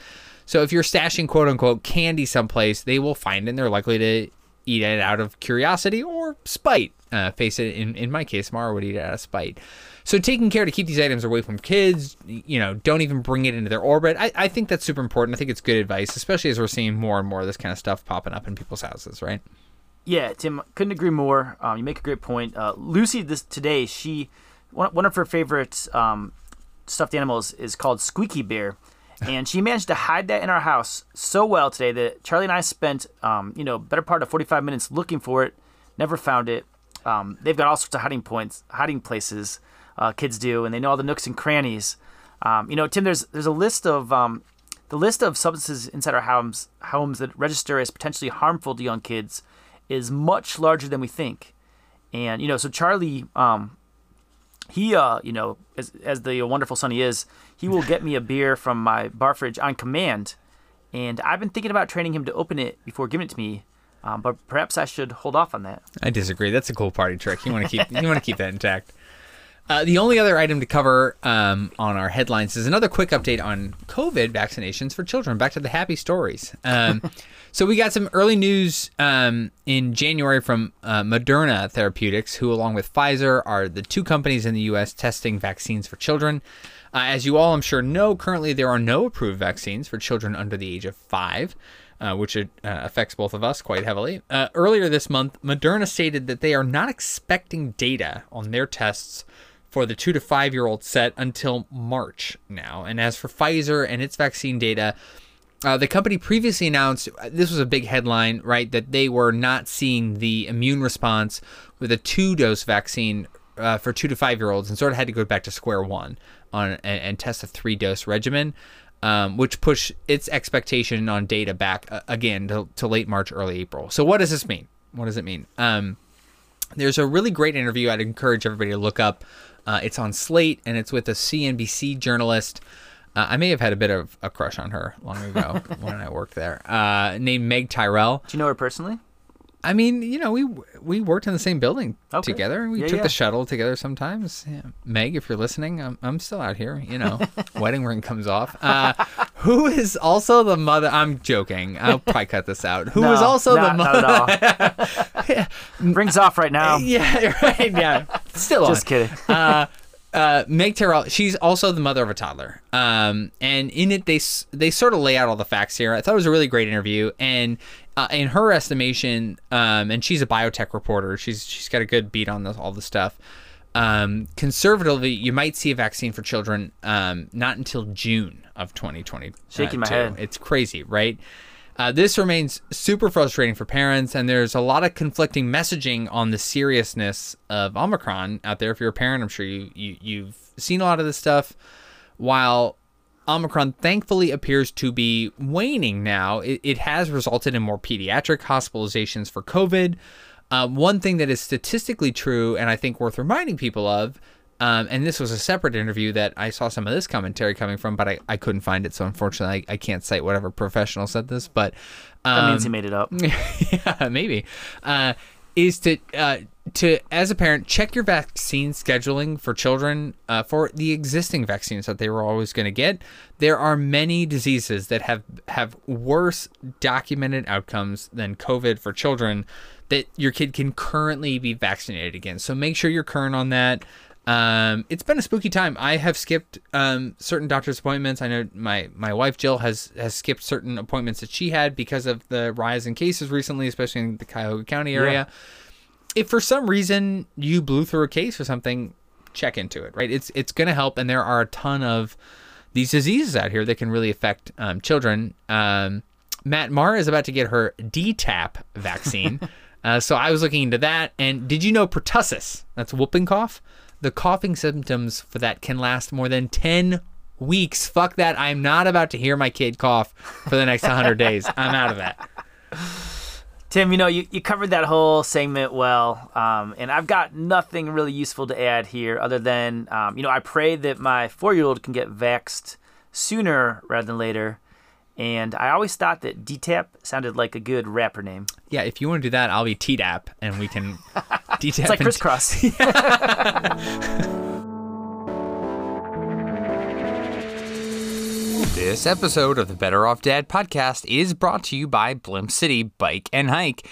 A: So if you're stashing quote unquote candy someplace, they will find it and they're likely to eat it out of curiosity or spite. Uh, face it, in, in my case, Mara would eat it out of spite. So taking care to keep these items away from kids, you know, don't even bring it into their orbit. I, I think that's super important. I think it's good advice, especially as we're seeing more and more of this kind of stuff popping up in people's houses, right?
C: Yeah, Tim, couldn't agree more. Um, you make a great point. Uh, Lucy, this today, she one, one of her favorite um, stuffed animals is called Squeaky Bear, and she managed to hide that in our house so well today that Charlie and I spent, um, you know, better part of forty-five minutes looking for it, never found it. Um, they've got all sorts of hiding points, hiding places. Uh, kids do, and they know all the nooks and crannies. Um, you know, Tim, there's there's a list of um, the list of substances inside our homes homes that register as potentially harmful to young kids is much larger than we think. And you know, so Charlie, um, he, uh, you know, as as the wonderful son he is, he will get me a beer from my bar fridge on command. And I've been thinking about training him to open it before giving it to me, um, but perhaps I should hold off on that.
A: I disagree. That's a cool party trick. You want to keep you want to keep that intact. Uh, the only other item to cover um, on our headlines is another quick update on COVID vaccinations for children. Back to the happy stories. Um, so we got some early news um, in January from uh, Moderna Therapeutics, who, along with Pfizer, are the two companies in the U.S. testing vaccines for children. Uh, as you all, I'm sure, know, currently there are no approved vaccines for children under the age of five. Uh, which uh, affects both of us quite heavily. Uh, earlier this month, Moderna stated that they are not expecting data on their tests for the two to five year old set until March now. And as for Pfizer and its vaccine data, Uh, the company previously announced this was a big headline, right? That they were not seeing the immune response with a two dose vaccine uh, for two to five year olds and sort of had to go back to square one on and, and test a three dose regimen, um, which pushed its expectation on data back uh, again to, to late March, early April. So, what does this mean? What does it mean? Um, there's a really great interview I'd encourage everybody to look up. Uh, it's on Slate and it's with a CNBC journalist. Uh, I may have had a bit of a crush on her long ago when I worked there. Uh, named Meg Tirrell.
C: Do you know her personally?
A: I mean, you know, we we worked in the same building
C: Okay.
A: together. We
C: Yeah,
A: took
C: yeah.
A: the shuttle together sometimes. Yeah. Meg, if you're listening, I'm, I'm still out here. You know, wedding ring comes off. Uh, who is also the mother? I'm joking. I'll probably cut this out. Who is
C: No,
A: also
C: not,
A: the mother?
C: Not at all. Rings off right now.
A: yeah, right. Yeah, still on.
C: Just kidding.
A: uh, uh, Meg Tirrell, she's also the mother of a toddler. Um, and in it, they they sort of lay out all the facts here. I thought it was a really great interview, and uh, in her estimation, um, and she's a biotech reporter. She's she's got a good beat on this, all the stuff. Um, conservatively, you might see a vaccine for children um, not until June of 2020.
C: Shaking my head.
A: It's crazy, right? Uh, this remains super frustrating for parents, and there's a lot of conflicting messaging on the seriousness of Omicron out there. If you're a parent, I'm sure you, you you've seen a lot of this stuff. While Omicron thankfully appears to be waning now, it, it has resulted in more pediatric hospitalizations for COVID. Um, one thing that is statistically true, and I think worth reminding people of, um, and this was a separate interview that I saw some of this commentary coming from, but I, I couldn't find it, so unfortunately I, I can't cite whatever professional said this. But um,
C: That means he made it up.
A: yeah, maybe, uh, is to uh, to as a parent check your vaccine scheduling for children uh, for the existing vaccines that they were always going to get. There are many diseases that have have worse documented outcomes than COVID for children that your kid can currently be vaccinated against. So make sure you're current on that. Um, it's been a spooky time. I have skipped um, certain doctor's appointments. I know my my wife Jill has has skipped certain appointments that she had because of the rise in cases recently, especially in the Cuyahoga County area. If for some reason you blew through a case or something, check into it. Right? It's it's going to help, and there are a ton of these diseases out here that can really affect um, children. Um, Matt Mara is about to get her DTaP vaccine. uh, so I was looking into that. And did you know pertussis, that's whooping cough, the coughing symptoms for that can last more than 10 weeks. Fuck that. I'm not about to hear my kid cough for the next 100 days. I'm out of that.
C: Tim, you know, you, you covered that whole segment well, um, and I've got nothing really useful to add here other than, um, you know, I pray that my four year old can get vaxxed sooner rather than later. And I always thought that DTAP sounded like a good rapper name.
A: Yeah, if you want to do that, I'll be TDAP and we can DTAP.
C: It's like crisscross.
A: This episode of the Better Off Dad podcast is brought to you by Blimp City Bike and Hike.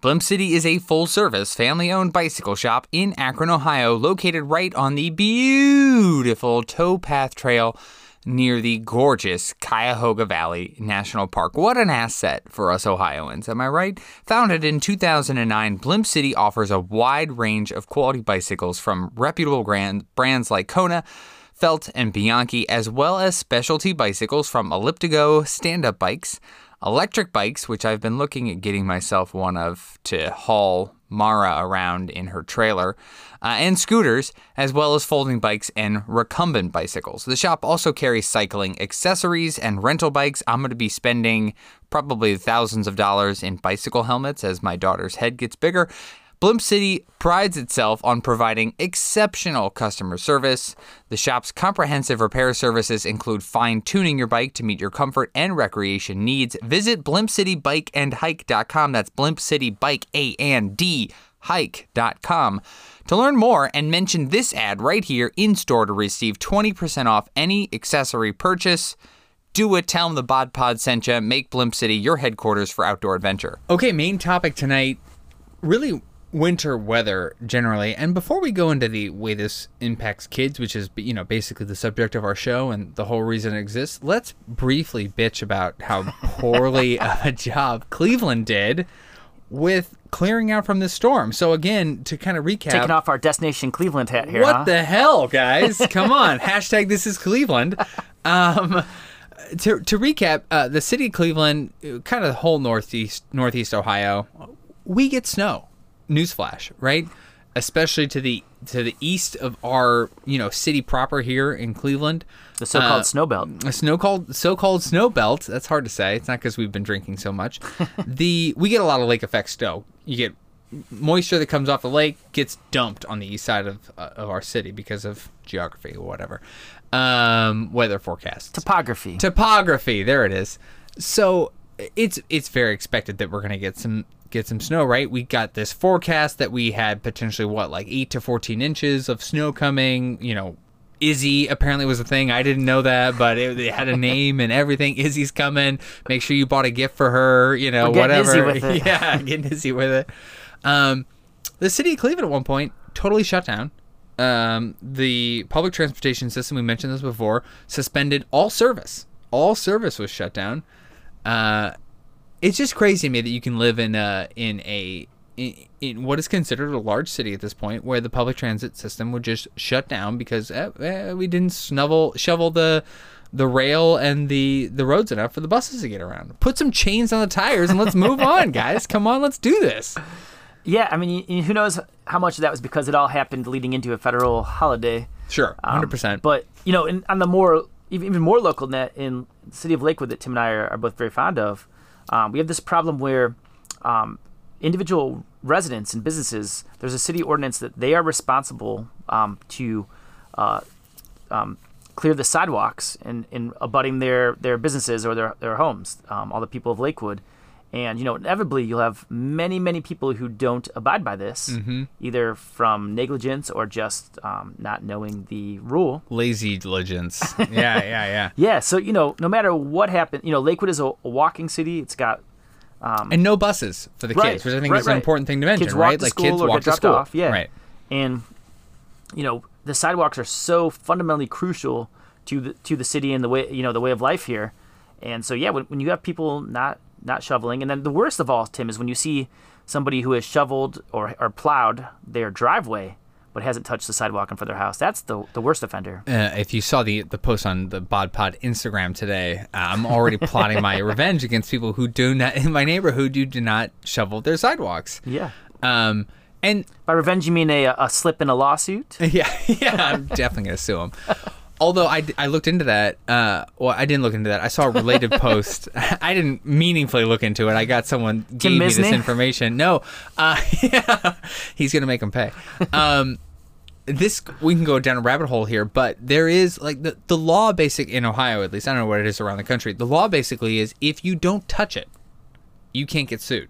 A: Blimp City is a full service, family owned bicycle shop in Akron, Ohio, located right on the beautiful towpath trail near the gorgeous Cuyahoga Valley National Park. What an asset for us Ohioans, am I right? Founded in 2009, Blimp City offers a wide range of quality bicycles from reputable brand, brands like Kona. Felt, and Bianchi, as well as specialty bicycles from Elliptigo stand up bikes, electric bikes, which I've been looking at getting myself one of to haul Mara around in her trailer, uh, and scooters, as well as folding bikes and recumbent bicycles. The shop also carries cycling accessories and rental bikes. I'm going to be spending probably thousands of dollars in bicycle helmets as my daughter's head gets bigger. Blimp City prides itself on providing exceptional customer service. The shop's comprehensive repair services include fine tuning your bike to meet your comfort and recreation needs. Visit blimpcitybikeandhike.com. That's blimpcitybike, A and D, hike.com to learn more and mention this ad right here in store to receive 20% off any accessory purchase. Do it. Tell them the Bod Pod sent you. Make Blimp City your headquarters for outdoor adventure. Okay, main topic tonight really winter weather generally. And before we go into the way this impacts kids, which is you know basically the subject of our show and the whole reason it exists, let's briefly bitch about how poorly a job Cleveland did with clearing out from this storm. So again, to kind of recap,
C: Taking off our Destination Cleveland hat here,
A: what
C: huh?
A: the hell, guys? Come on. Hashtag this is Cleveland. Um, to, to recap, uh, the city of Cleveland, uh, kind of the whole northeast northeast Ohio, we get snow. Newsflash, right? Especially to the to the east of our you know city proper here in Cleveland.
C: The so-called
A: Uh,
C: snow belt.
A: a snow called so-called snow belt. That's hard to say. It's not because we've been drinking so much. the we get a lot of lake effect snow. You get moisture that comes off the lake gets dumped on the east side of uh, of our city because of geography or whatever. Um, weather forecast
C: Topography.
A: topography there it is so it's it's very expected that we're gonna get some get some snow right? We got this forecast that we had potentially what like 8 to 14 inches of snow coming you know izzy apparently was a thing. I didn't know that but it, it had a name and everything. Izzy's coming. Make sure you bought a gift for her you know whatever
C: Izzy with it.
A: yeah getting izzy with it. Um the city of cleveland at one point totally shut down. Um, the public transportation system we mentioned this before suspended all service. All service was shut down. Uh, it's just crazy to me that you can live in a in a in, in what is considered a large city at this point where the public transit system would just shut down because eh, eh, we didn't snovel shovel the the rail and the the roads enough for the buses to get around. Put some chains on the tires and let's move on guys. Come on let's do this.
C: Yeah, I mean, who knows how much of that was because it all happened leading into a federal holiday.
A: sure
C: Um,
A: 100%
C: But you know, in, on the more even even more local net in the city of Lakewood that Tim and I are, are both very fond of, um, we have this problem where um, individual residents and businesses there's a city ordinance that they are responsible um, to uh, um, clear the sidewalks in, in abutting their, their businesses or their, their homes, um, all the people of Lakewood. And you know, inevitably, you'll have many, many people who don't abide by this, either from negligence or just um, not knowing the rule.
A: lazy diligence yeah yeah yeah
C: Yeah, so you know, no matter what happened, you know, Lakewood is a, a walking city. It's got
A: and no buses for the
C: Right,
A: kids, which I think
C: right,
A: is an
C: right.
A: important thing to mention,
C: kids
A: right? like kids walk to school,
C: off. Yeah,
A: right?
C: and you know, the sidewalks are so fundamentally crucial to the to the city and the way you know the way of life here. And so yeah, when, when you have people not not shoveling, and then the worst of all, Tim, is when you see somebody who has shoveled or or plowed their driveway but hasn't touched the sidewalk in front of their house. That's the the worst offender.
A: Uh, if you saw the the post on the Bod Pod Instagram today, uh, I'm already plotting my revenge against people who do not in my neighborhood who do not shovel their sidewalks.
C: Yeah.
A: Um, and
C: By revenge, you mean a, a slip in a lawsuit?
A: yeah, yeah, I'm definitely gonna sue him. Although I, I looked into that, uh, well, I didn't look into that. I saw a related post. I didn't meaningfully look into it. I got someone gave me this information. No, uh, yeah, he's gonna make him pay. Um, this we can go down a rabbit hole here, but there is like the the law basic in Ohio at least. I don't know what it is around the country. The law basically is if you don't touch it, you can't get sued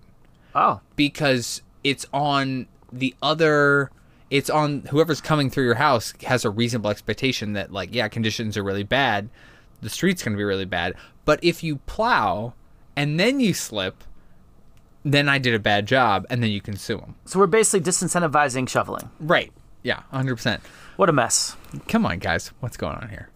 C: Oh,
A: because it's on the other it's on whoever's coming through your house has a reasonable expectation that like yeah conditions are really bad. The street's going to be really bad. But if you plow and then you slip then i did a bad job and then you can sue them
C: so we're basically disincentivizing shoveling.
A: right. Yeah 100%
C: What a mess.
A: come on guys. What's going on here?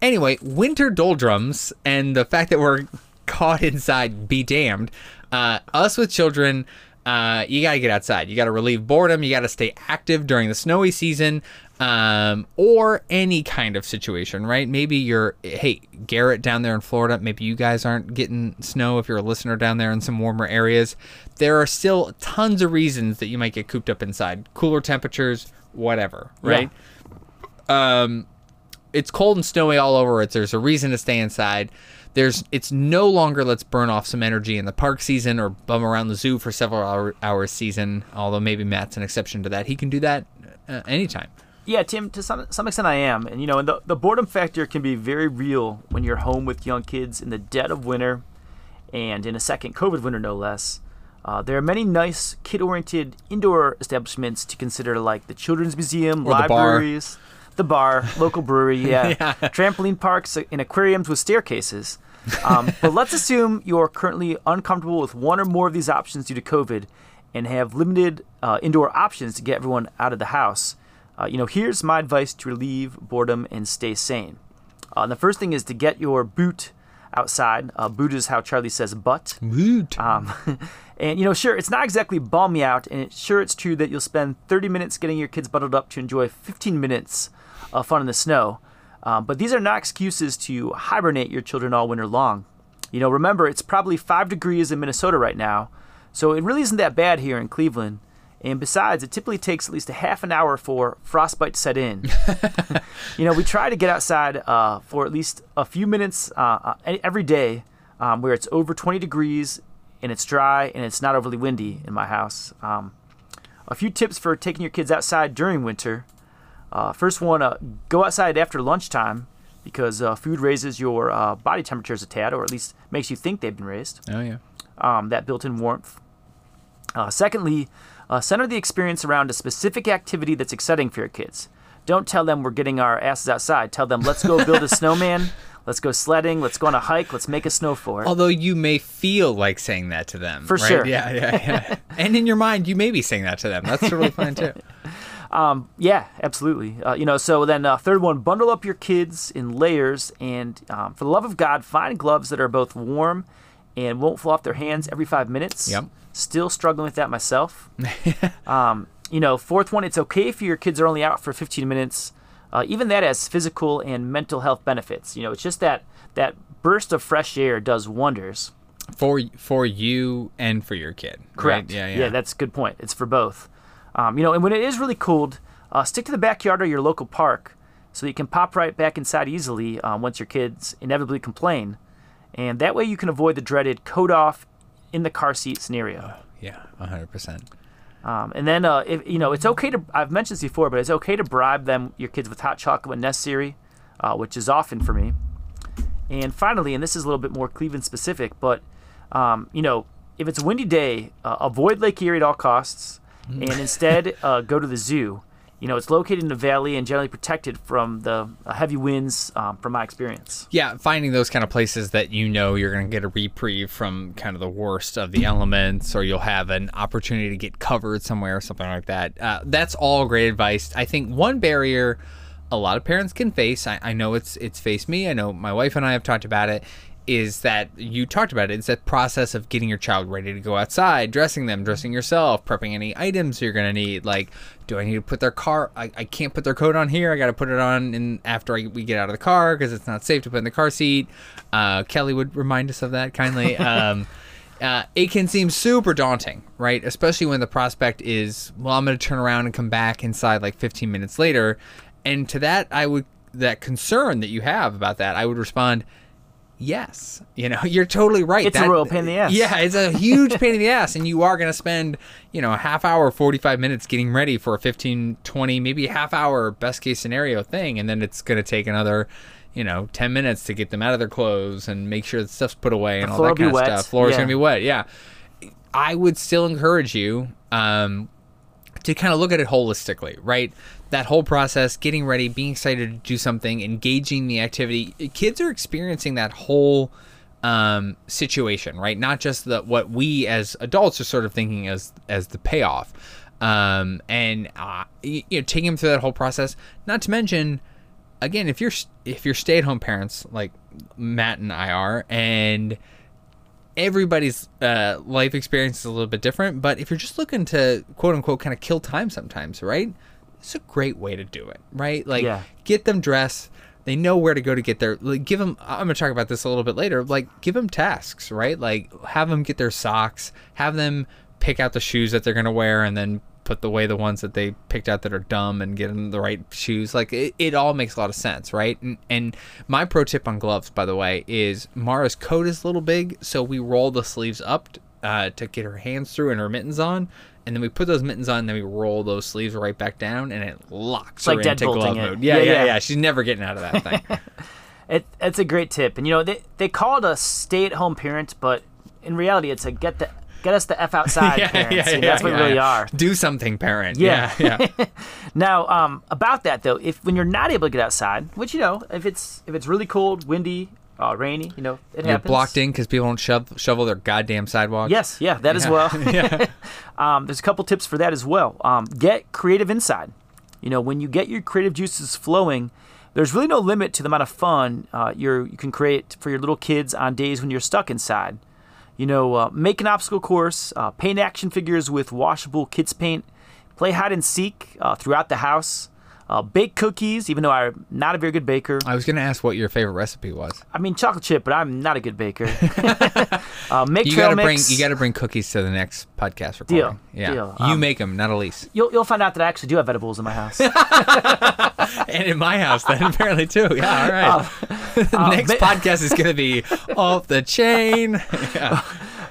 A: Anyway winter doldrums and the fact that we're caught inside be damned uh, us with children uh, you got to get outside. You got to relieve boredom. You got to stay active during the snowy season um, or any kind of situation right? Maybe you're hey garrett down there in florida maybe you guys aren't getting snow if you're a listener down there in some warmer areas. There are still tons of reasons that you might get cooped up inside. Cooler temperatures whatever right? Um, it's cold and snowy all over. It's there's a reason to stay inside. There's it's no longer let's burn off some energy in the park season or bum around the zoo for several hour, hours season. Although maybe Matt's an exception to that. He can do that uh, anytime.
C: Yeah, Tim, to some, some extent I am. And, you know, and the, the boredom factor can be very real when you're home with young kids in the dead of winter and in a second COVID winter, no less. Uh, there are many nice kid oriented indoor establishments to consider, like the Children's Museum,
A: Or
C: libraries, the bar, local brewery, yeah, trampoline parks, and aquariums with staircases. Um, but let's assume you're currently uncomfortable with one or more of these options due to COVID and have limited uh, indoor options to get everyone out of the house. Uh, you know, here's my advice to relieve boredom and stay sane. Uh, the first thing is to get your boot outside. Uh, boot is how Charlie says butt.
A: Woot.
C: Um, and you know, sure, it's not exactly balmy out, and it, sure, it's true that you'll spend 30 minutes getting your kids bundled up to enjoy 15 minutes of fun in the snow. Um, but these are not excuses to hibernate your children all winter long. You know, remember, it's probably five degrees in Minnesota right now, so it really isn't that bad here in Cleveland. And besides, it typically takes at least a half an hour for frostbite to set in. you know, we try to get outside uh, for at least a few minutes uh, uh, every day um, where it's over 20 degrees and it's dry and it's not overly windy in my house. Um, a few tips for taking your kids outside during winter. Uh, first one, uh, go outside after lunchtime because uh, food raises your uh, body temperatures a tad, or at least makes you think they've been raised.
A: Oh yeah.
C: Um, that built-in warmth. Uh, secondly, uh, center the experience around a specific activity that's exciting for your kids. Don't tell them we're getting our asses outside. Tell them let's go build a snowman. Let's go sledding. Let's go on a hike. Let's make a snow fort.
A: Although you may feel like saying that to them.
C: For
A: right?
C: sure.
A: Yeah, yeah, yeah. and in your mind, you may be saying that to them. That's totally fine too.
C: Um, yeah, absolutely. Uh, you know, so then uh, third one, bundle up your kids in layers, and um, for the love of God, find gloves that are both warm and won't fall off their hands every five minutes.
A: Yep.
C: Still struggling with that myself. um, you know, fourth one, it's okay if your kids are only out for 15 minutes. Uh, even that has physical and mental health benefits. You know, it's just that that burst of fresh air does wonders.
A: For for you and for your kid. right?
C: Correct.
A: Yeah, yeah.
C: that's a good point. It's for both. Um, you know, and when it is really cold, uh, stick to the backyard or your local park so you can pop right back inside easily um, once your kids inevitably complain. And that way you can avoid the dreaded coat off in the car seat scenario.
A: yeah, hundred percent.
C: Um, and then, uh, if, you know, it's okay to, I've mentioned this before, but it's okay to bribe them, your kids, with hot chocolate when necessary, uh, which is often for me. And finally, and this is a little bit more Cleveland specific, but, um, you know, if it's a windy day, uh, avoid Lake Erie at all costs and instead uh, go to the zoo. You know, it's located in a valley and generally protected from the uh, heavy winds, um, from my experience.
A: Yeah, finding those kind of places that you know you're going to get a reprieve from kind of the worst of the elements, or you'll have an opportunity to get covered somewhere, or something like that. Uh, that's all great advice. I think one barrier a lot of parents can face. I, I know it's it's faced me. I know my wife and I have talked about it. Is that you talked about it? It's that process of getting your child ready to go outside, dressing them, dressing yourself, prepping any items you're gonna need. Like, do I need to put their car? I, I can't put their coat on here. I got to put it on in after I, we get out of the car because it's not safe to put in the car seat. Uh, Kelly would remind us of that kindly. Um, uh, it can seem super daunting, right? Especially when the prospect is, well, I'm going to turn around and come back inside like 15 minutes later. And to that, I would, that concern that you have about that, I would respond, yes. You know, you're totally right.
C: It's a real pain in the ass.
A: Yeah, it's a huge pain in the ass. And you are going to spend, you know, a half hour, 45 minutes getting ready for a 15, 20, maybe half hour best case scenario thing. And then it's going to take another, you know, 10 minutes to get them out of their clothes and make sure the stuff's put away and all that kind of
C: wet.
A: stuff. Floor's
C: Yeah.
A: going to be wet. Yeah. I would still encourage you um, to kind of look at it holistically, right? That whole process, getting ready, being excited to do something, engaging the activity. Kids are experiencing that whole um, situation, right? Not just the what we as adults are sort of thinking as as the payoff, um, and uh, you, know, taking them through that whole process. Not to mention, again, if you're if you're stay at home parents like Matt and I are, and everybody's uh, life experience is a little bit different, but if you're just looking to quote unquote kind of kill time sometimes, right? It's a great way to do it, right? Like
C: Yeah.
A: get them dressed. They know where to go to get their. Like, give them. I'm gonna talk about this a little bit later. Like, give them tasks, right? Like, have them get their socks. Have them pick out the shoes that they're gonna wear, and then put away the ones that they picked out that are dumb and get them the right shoes. Like, it, it all makes a lot of sense, right? And, and my pro tip on gloves, by the way, is Mara's coat is a little big, so we roll the sleeves up uh, to get her hands through and her mittens on. And then we put those mittens on, and then we roll those sleeves right back down, and it locks
C: like
A: her into glove mode. Yeah,
C: Yeah,
A: yeah,
C: yeah.
A: yeah, She's never getting out of that thing.
C: It, it's a great tip, and you know they they call it a stay-at-home parent, but in reality, it's a get the get us the f outside parents. and that's what we really are.
A: Do something, parent.
C: Yeah.
A: yeah. yeah.
C: Now, um, about that though, if when you're not able to get outside, which you know, if it's if it's really cold, windy, uh, rainy, you know, it
A: You're
C: happens.
A: blocked in because people don't shove, shovel their goddamn sidewalks.
C: Yes, yeah, that as well.
A: yeah.
C: um, there's a couple tips for that as well. Um, get creative inside. You know, when you get your creative juices flowing, there's really no limit to the amount of fun uh, you can create for your little kids on days when you're stuck inside. You know, uh, make an obstacle course, uh, paint action figures with washable kids paint, play hide and seek uh, throughout the house. Uh, bake cookies, even though I'm not a very good baker.
A: I was going to ask what your favorite recipe was.
C: I mean chocolate chip, but I'm not a good baker. uh, make
A: You
C: trail
A: got to bring you got to bring cookies to the next podcast recording.
C: Deal,
A: Yeah.
C: deal.
A: You
C: Um,
A: make them, not Elise.
C: You'll, you'll find out that I actually do have edibles in my house.
A: and in my house then apparently too. Yeah, all right. the next
C: ma-
A: podcast is going to be off the chain. Yeah.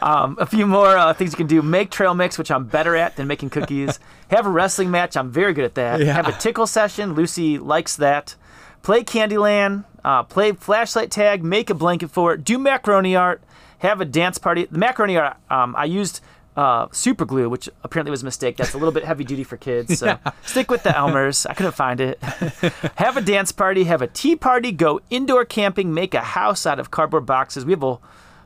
C: Um, a few more uh, things you can do: make trail mix, which I'm better at than making cookies. Have a wrestling match. I'm very good at that.
A: Yeah.
C: Have a tickle session. Lucy likes that. Play Candyland. Uh, play flashlight tag. Make a blanket for it. Do macaroni art. Have a dance party. The macaroni art. Um, I used. Uh, super glue, which apparently was a mistake. That's a little bit heavy duty for kids. So stick with the Elmers. I couldn't find it. have a dance party. Have a tea party. Go indoor camping. Make a house out of cardboard boxes. We have a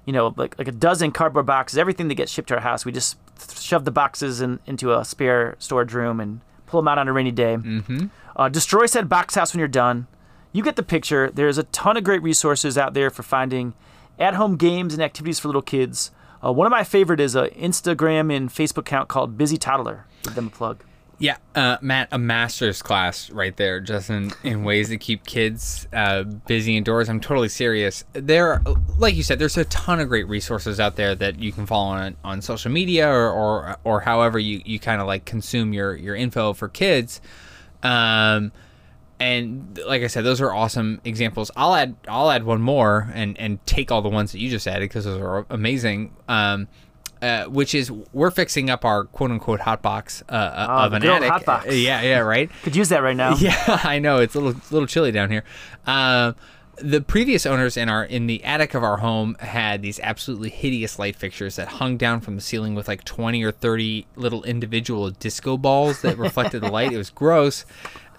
C: you know, like like a dozen cardboard boxes, everything that gets shipped to our house. We just shove the boxes in, into a spare storage room and pull them out on a rainy day. Mm-hmm. Uh, destroy said box house when you're done. You get the picture. There's a ton of great resources out there for finding at-home games and activities for little kids. Uh, one of my favorite is an Instagram and Facebook account called Busy Toddler. Give them a plug.
A: Yeah, uh, Matt, a master's class right there, just in, in ways to keep kids uh, busy indoors. I'm totally serious. There, like you said, there's a ton of great resources out there that you can follow on on social media or or, or however you, you kind of like consume your your info for kids. Um, and like I said, those are awesome examples. I'll add I'll add one more and and take all the ones that you just added because those are amazing. Um, uh, which is we're fixing up our quote unquote hot box uh,
C: Oh,
A: of an attic.
C: hot box.
A: Yeah, yeah, right.
C: Could use that right now.
A: Yeah, I know it's a little little chilly down here. Uh, the previous owners in our in the attic of our home had these absolutely hideous light fixtures that hung down from the ceiling with like 20 or 30 little individual disco balls that reflected the light. It was gross,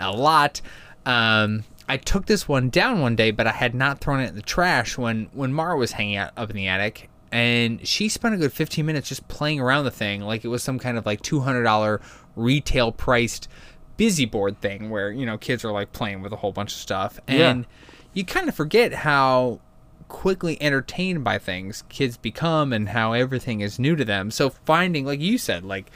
A: a lot. Um, I took this one down one day, but I had not thrown it in the trash when when Mara was hanging out up in the attic, and she spent a good 15 minutes just playing around the thing like it was some kind of like $200 retail priced busy board thing where you know kids are like playing with a whole bunch of stuff
C: Yeah.
A: and you kind of forget how quickly entertained by things kids become and how everything is new to them so finding like you said like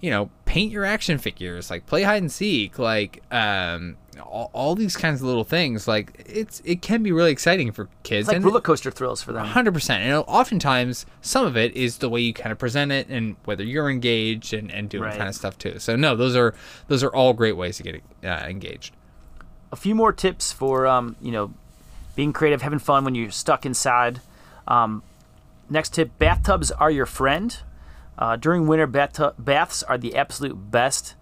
A: you know paint your action figures like play hide and seek like um all, all these kinds of little things like it's it can be really exciting for kids
C: It's like
A: and
C: roller coaster thrills for them.
A: Hundred percent, and oftentimes some of it is the way you kind of present it and whether you're engaged and, and doing
C: Right.
A: kind of stuff too. So no, those are those are all great ways to get uh, engaged.
C: a few more tips for um, you know being creative, having fun when you're stuck inside. Um, next tip: bathtubs are your friend. Uh, during winter, bathtub baths are the absolute best.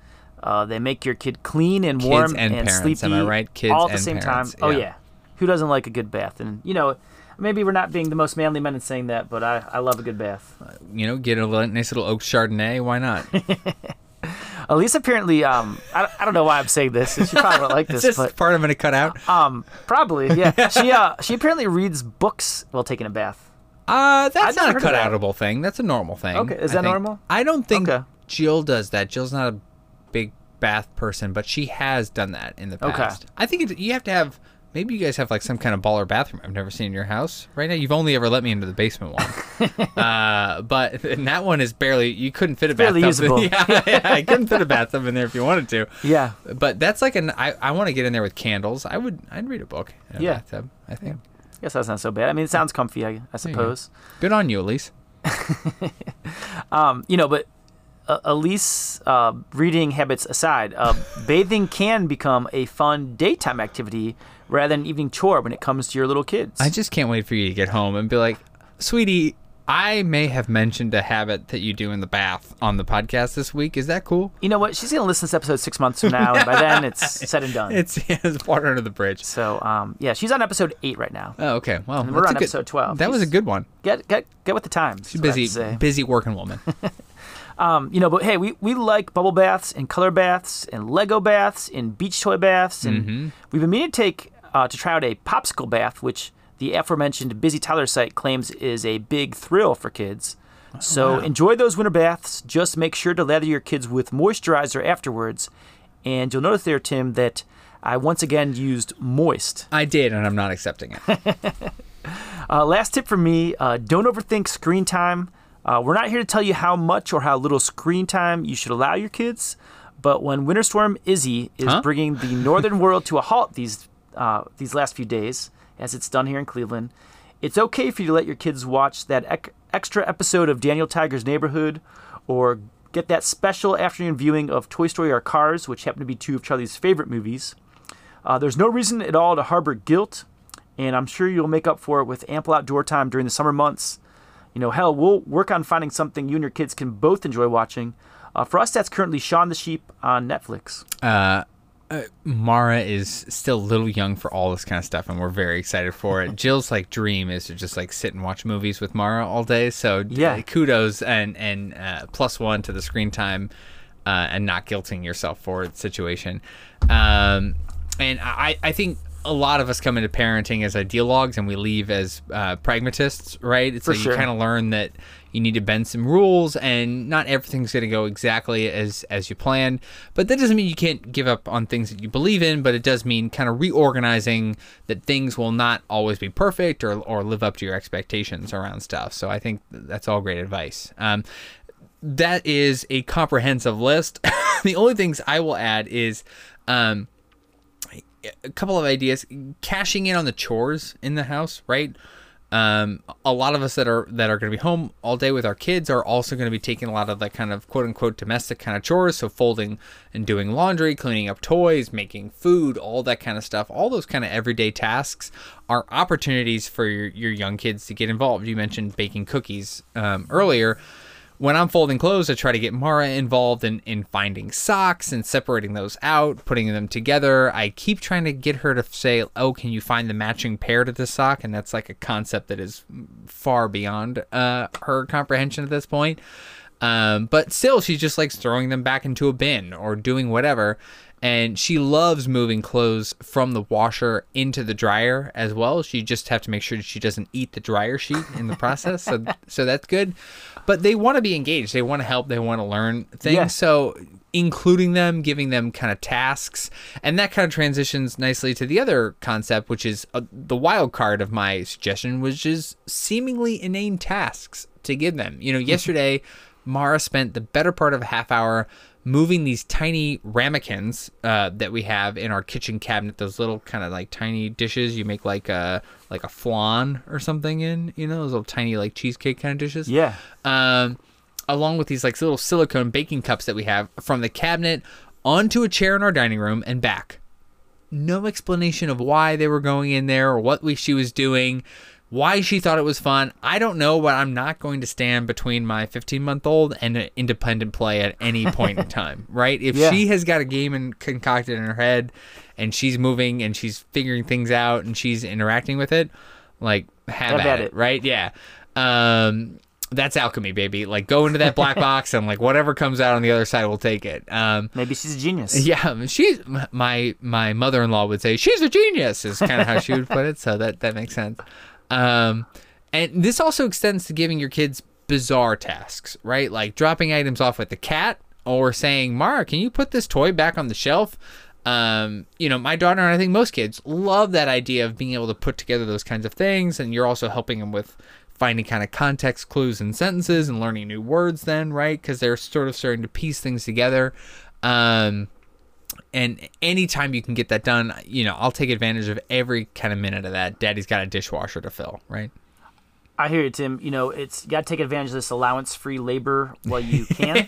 C: Uh, they make your kid clean and
A: Kids
C: warm
A: and parents,
C: sleepy
A: am I right? Kids
C: all at the same
A: parents,
C: time. Oh
A: yeah.
C: yeah, who doesn't like a good bath? And you know, maybe we're not being the most manly men in saying that, but I, I love a good bath.
A: You know, get a li- nice little oak chardonnay. Why not?
C: Elise apparently, um, I, I don't know why I'm saying this. She probably won't like
A: it's
C: this, but
A: part I'm gonna cut out.
C: um, probably yeah. She uh, she apparently reads books while taking a bath.
A: Uh, that's not a
C: of that.
A: cutoutable thing. That's a normal thing.
C: Okay, is
A: I
C: that
A: think.
C: normal?
A: I don't think
C: Okay.
A: Jill does that. Jill's not a big bath person, but she has done that in the
C: Okay.
A: past. I think it, you have to have. Maybe you guys have like some kind of baller bathroom I've never seen in your house. Right now, you've only ever let me into the basement one. uh, but and that one is barely. You couldn't fit a
C: barely
A: bathtub.
C: usable.
A: yeah, yeah, I couldn't fit a bathtub in there if you wanted to.
C: Yeah.
A: But that's like an. I, I want to get in there with candles. I would. I'd read a book in a
C: Yeah.
A: bathtub. I think.
C: Guess that's not so bad. I mean, it sounds comfy, I, I suppose.
A: Good on you, Elise.
C: Um, you know, but uh, Elise, uh, reading habits aside, uh, bathing can become a fun daytime activity rather than an evening chore when it comes to your little kids.
A: I just can't wait for you to get home and be like, sweetie, I may have mentioned a habit that you do in the bath on the podcast this week. Is that cool?
C: you know what? She's gonna listen to this episode six months from now, and by then it's said and done.
A: It's, it's water under the bridge.
C: so, um, yeah, she's on episode eight right now.
A: Oh, okay. Well,
C: we're on
A: good-
C: episode 12.
A: That was a good one.
C: Get get get with the times.
A: She's
C: is what I have
A: busy,
C: to say.
A: busy working woman.
C: Um, you know, but hey, we, we like bubble baths and color baths and Lego baths and beach toy baths, and
A: Mm-hmm.
C: we've been meaning to take uh, to try out a popsicle bath, which the aforementioned Busy Toddler site claims is a big thrill for kids. So enjoy those winter baths. Just make sure to lather your kids with moisturizer afterwards, and you'll notice there, Tim, that I once again used moist.
A: I did, and I'm not accepting it.
C: Uh, last tip from me uh, don't overthink screen time. Uh, we're not here to tell you how much or how little screen time you should allow your kids, But when Winter Storm Izzy is
A: Huh?
C: bringing the northern world to a halt these uh, these last few days, as it's done here in Cleveland, it's okay for you to let your kids watch that ec- extra episode of Daniel Tiger's Neighborhood, or get that special afternoon viewing of Toy Story or Cars, which happen to be two of Charlie's favorite movies. Uh, there's no reason at all to harbor guilt, and I'm sure you'll make up for it with ample outdoor time during the summer months. You know, hell, we'll work on finding something you and your kids can both enjoy watching. Uh, for us, that's currently Shaun the Sheep on Netflix.
A: Mara is still a little young for all this kind of stuff, and we're very excited for it. Jill's like dream is to just like sit and watch movies with Mara all day. So uh,
C: Yeah.
A: kudos and and uh, plus one to the screen time, uh, and not guilting yourself for the situation. Um, and I I think. A lot of us come into parenting as ideologues and we leave as uh, pragmatists, right? So
C: For sure.
A: you kind of learn that you need to bend some rules and not everything's going to go exactly as as you planned but that doesn't mean you can't give up on things that you believe in but it does mean kind of reorganizing that things will not always be perfect or, or live up to your expectations around stuff so i think that's all great advice um, that is a comprehensive list the only things i will add is um, a couple of ideas. Cashing in on the chores in the house right? Um, a lot of us that are that are going to be home all day with our kids are also going to be taking a lot of that kind of quote unquote domestic kind of chores. So folding and doing laundry cleaning up toys making food all that kind of stuff. All those kind of everyday tasks are opportunities for your, your young kids to get involved. You mentioned baking cookies um, earlier when I'm folding clothes, I try to get Mara involved in, in finding socks and separating those out, putting them together. I keep trying to get her to say, Oh, can you find the matching pair to this sock? And that's like a concept that is far beyond uh, her comprehension at this point. Um, but still, she just likes throwing them back into a bin or doing whatever. And she loves moving clothes from the washer into the dryer as well. She just have to make sure that she doesn't eat the dryer sheet in the process. so, so that's good. But they want to be engaged. They want to help. They want to learn things.
C: Yeah.
A: So including them, giving them kind of tasks, and that kind of transitions nicely to the other concept, which is uh, the wild card of my suggestion, which is seemingly inane tasks to give them. You know, yesterday, Mara spent the better part of a half hour moving these tiny ramekins uh, that we have in our kitchen cabinet. Those little kind of like tiny dishes you make like a like a flan or something in. You know, those little tiny like cheesecake kind of dishes
C: Yeah.
A: um, along with these like little silicone baking cups that we have from the cabinet onto a chair in our dining room and back. No explanation of why they were going in there or what we, she was doing, why she thought it was fun. I don't know, but I'm not going to stand between my 15 month old and an independent play at any point in time, right? If
C: Yeah.
A: she has got a game and concocted in her head and she's moving and she's figuring things out and she's interacting with it, like have, at, it, right? Yeah. Um, that's alchemy, baby. Like go into that black box and like whatever comes out on the other side, we'll take it. Um,
C: Maybe she's a genius.
A: yeah, she's my my mother-in-law would say she's a genius is kind of how she would put it. So that that makes sense. Um, and this also extends to giving your kids bizarre tasks, right? Like dropping items off with the cat or saying, "Mara, can you put this toy back on the shelf?" Um, you know, my daughter and I think most kids love that idea of being able to put together those kinds of things, and you're also helping them with finding kind of context clues and sentences and learning new words then right because they're sort of starting to piece things together um, and anytime you can get that done you know i'll take advantage of every kind of minute of that daddy's got a dishwasher to fill right
C: I hear you, Tim. You know, it's you got to take advantage of this allowance-free labor while you can.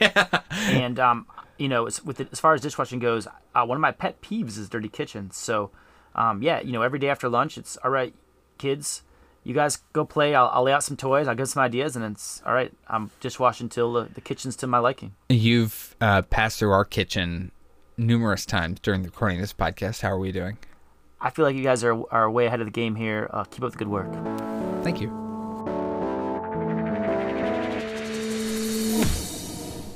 C: And um, you know, with it, as far as dishwashing goes, uh, one of my pet peeves is dirty kitchens. So, um, yeah, you know, every day after lunch, it's all right, kids. You guys go play. I'll, I'll lay out some toys. I'll give some ideas, and it's all right. I'm dishwashing until the, the kitchen's to my liking.
A: you've uh, passed through our kitchen numerous times during the recording of this podcast how are we doing
C: I feel like you guys are are way ahead of the game here. Uh, keep up the good work.
A: thank you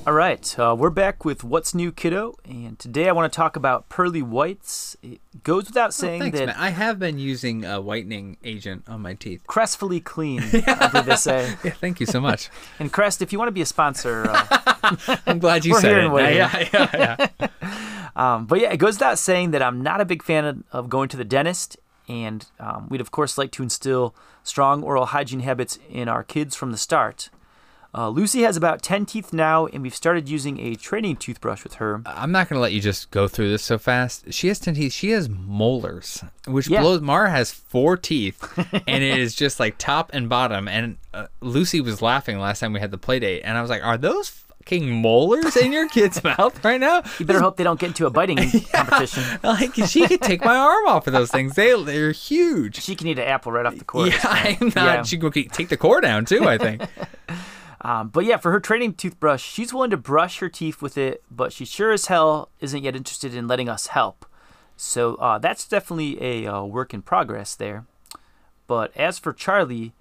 C: All right, uh, we're back with What's New, Kiddo, and today I want to talk about pearly whites. It goes without saying
A: thanks
C: that
A: man i have been using a whitening agent on my teeth
C: crestfully clean, I believe they say.
A: yeah thank you so much
C: And Crest, if you want to be a sponsor, uh,
A: i'm glad you said it yeah, yeah, yeah.
C: Um, but yeah, it goes without saying that I'm not a big fan of, of going to the dentist, and um, we'd of course like to instill strong oral hygiene habits in our kids from the start. Uh, Lucy has about 10 teeth now, and we've started using a training toothbrush with her.
A: I'm not gonna let you just go through this so fast. She has ten teeth. She has molars, which
C: Yeah.
A: blows. Mara has four teeth, and it is just like top and bottom. And uh, Lucy was laughing last time we had the play date, and I was like, "Are those fucking molars in your kid's mouth right now?"
C: You better hope they don't get into a biting competition.
A: Like she could take my arm off of those things. They they're huge.
C: She can eat an apple right off the core.
A: Yeah, I'm not.
C: Yeah.
A: She could take the core down too. I think.
C: Um, but yeah, for her training toothbrush, she's willing to brush her teeth with it, but she sure as hell isn't yet interested in letting us help. So uh, that's definitely a uh, work in progress there. But as for Charlie,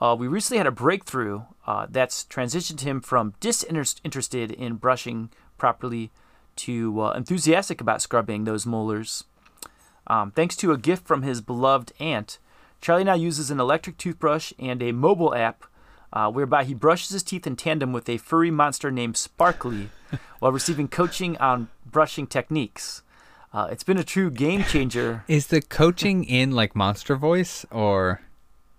C: uh, we recently had a breakthrough uh, that's transitioned him from disinterested in brushing properly to uh, enthusiastic about scrubbing those molars. Um, thanks to a gift from his beloved aunt, Charlie now uses an electric toothbrush and a mobile app uh, whereby he brushes his teeth in tandem with a furry monster named Sparkly while receiving coaching on brushing techniques. Uh, it's been a true game changer.
A: Is the coaching in like monster voice or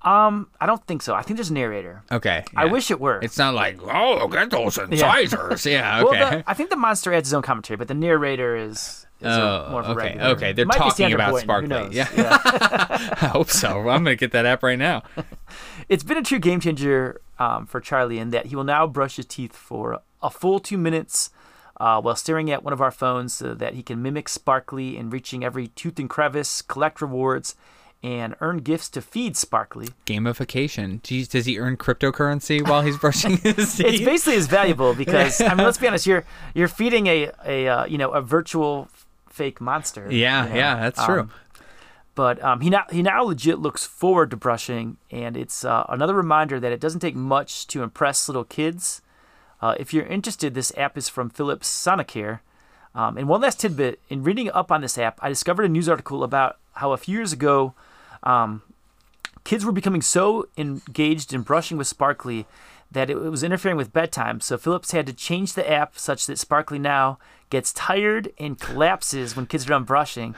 C: Um, I don't think so. I think there's a narrator.
A: okay?
C: I wish it were.
A: It's not like oh, get those incisors. Yeah. okay.
C: Well, the, I think the monster adds his own commentary, but the narrator is, is a,
A: Oh,
C: more of a
A: okay,
C: regular.
A: okay, they're talking about
C: who
A: Sparkly,
C: knows?
A: yeah. I hope so. I'm gonna get that app right now.
C: it's been a true game changer um, for Charlie in that he will now brush his teeth for a full two minutes uh, while staring at one of our phones so that he can mimic Sparkly in reaching every tooth and crevice, collect rewards, and earn gifts to feed Sparkly.
A: Gamification. Geez, does he earn cryptocurrency while he's brushing his teeth?
C: It's basically as valuable because I mean, let's be honest, you're you're feeding a a uh, you know a virtual fake monster.
A: yeah,
C: you know?
A: yeah, that's true.
C: Um, but um, he now he now legit looks forward to brushing, and it's uh, another reminder that it doesn't take much to impress little kids. Uh, if you're interested, this app is from Philips Sonicare. Um, and one last tidbit: in reading up on this app, I discovered a news article about how a few years ago, um, kids were becoming so engaged in brushing with Sparkly that it was interfering with bedtime. So Philips had to change the app such that Sparkly now gets tired and collapses when kids are done brushing,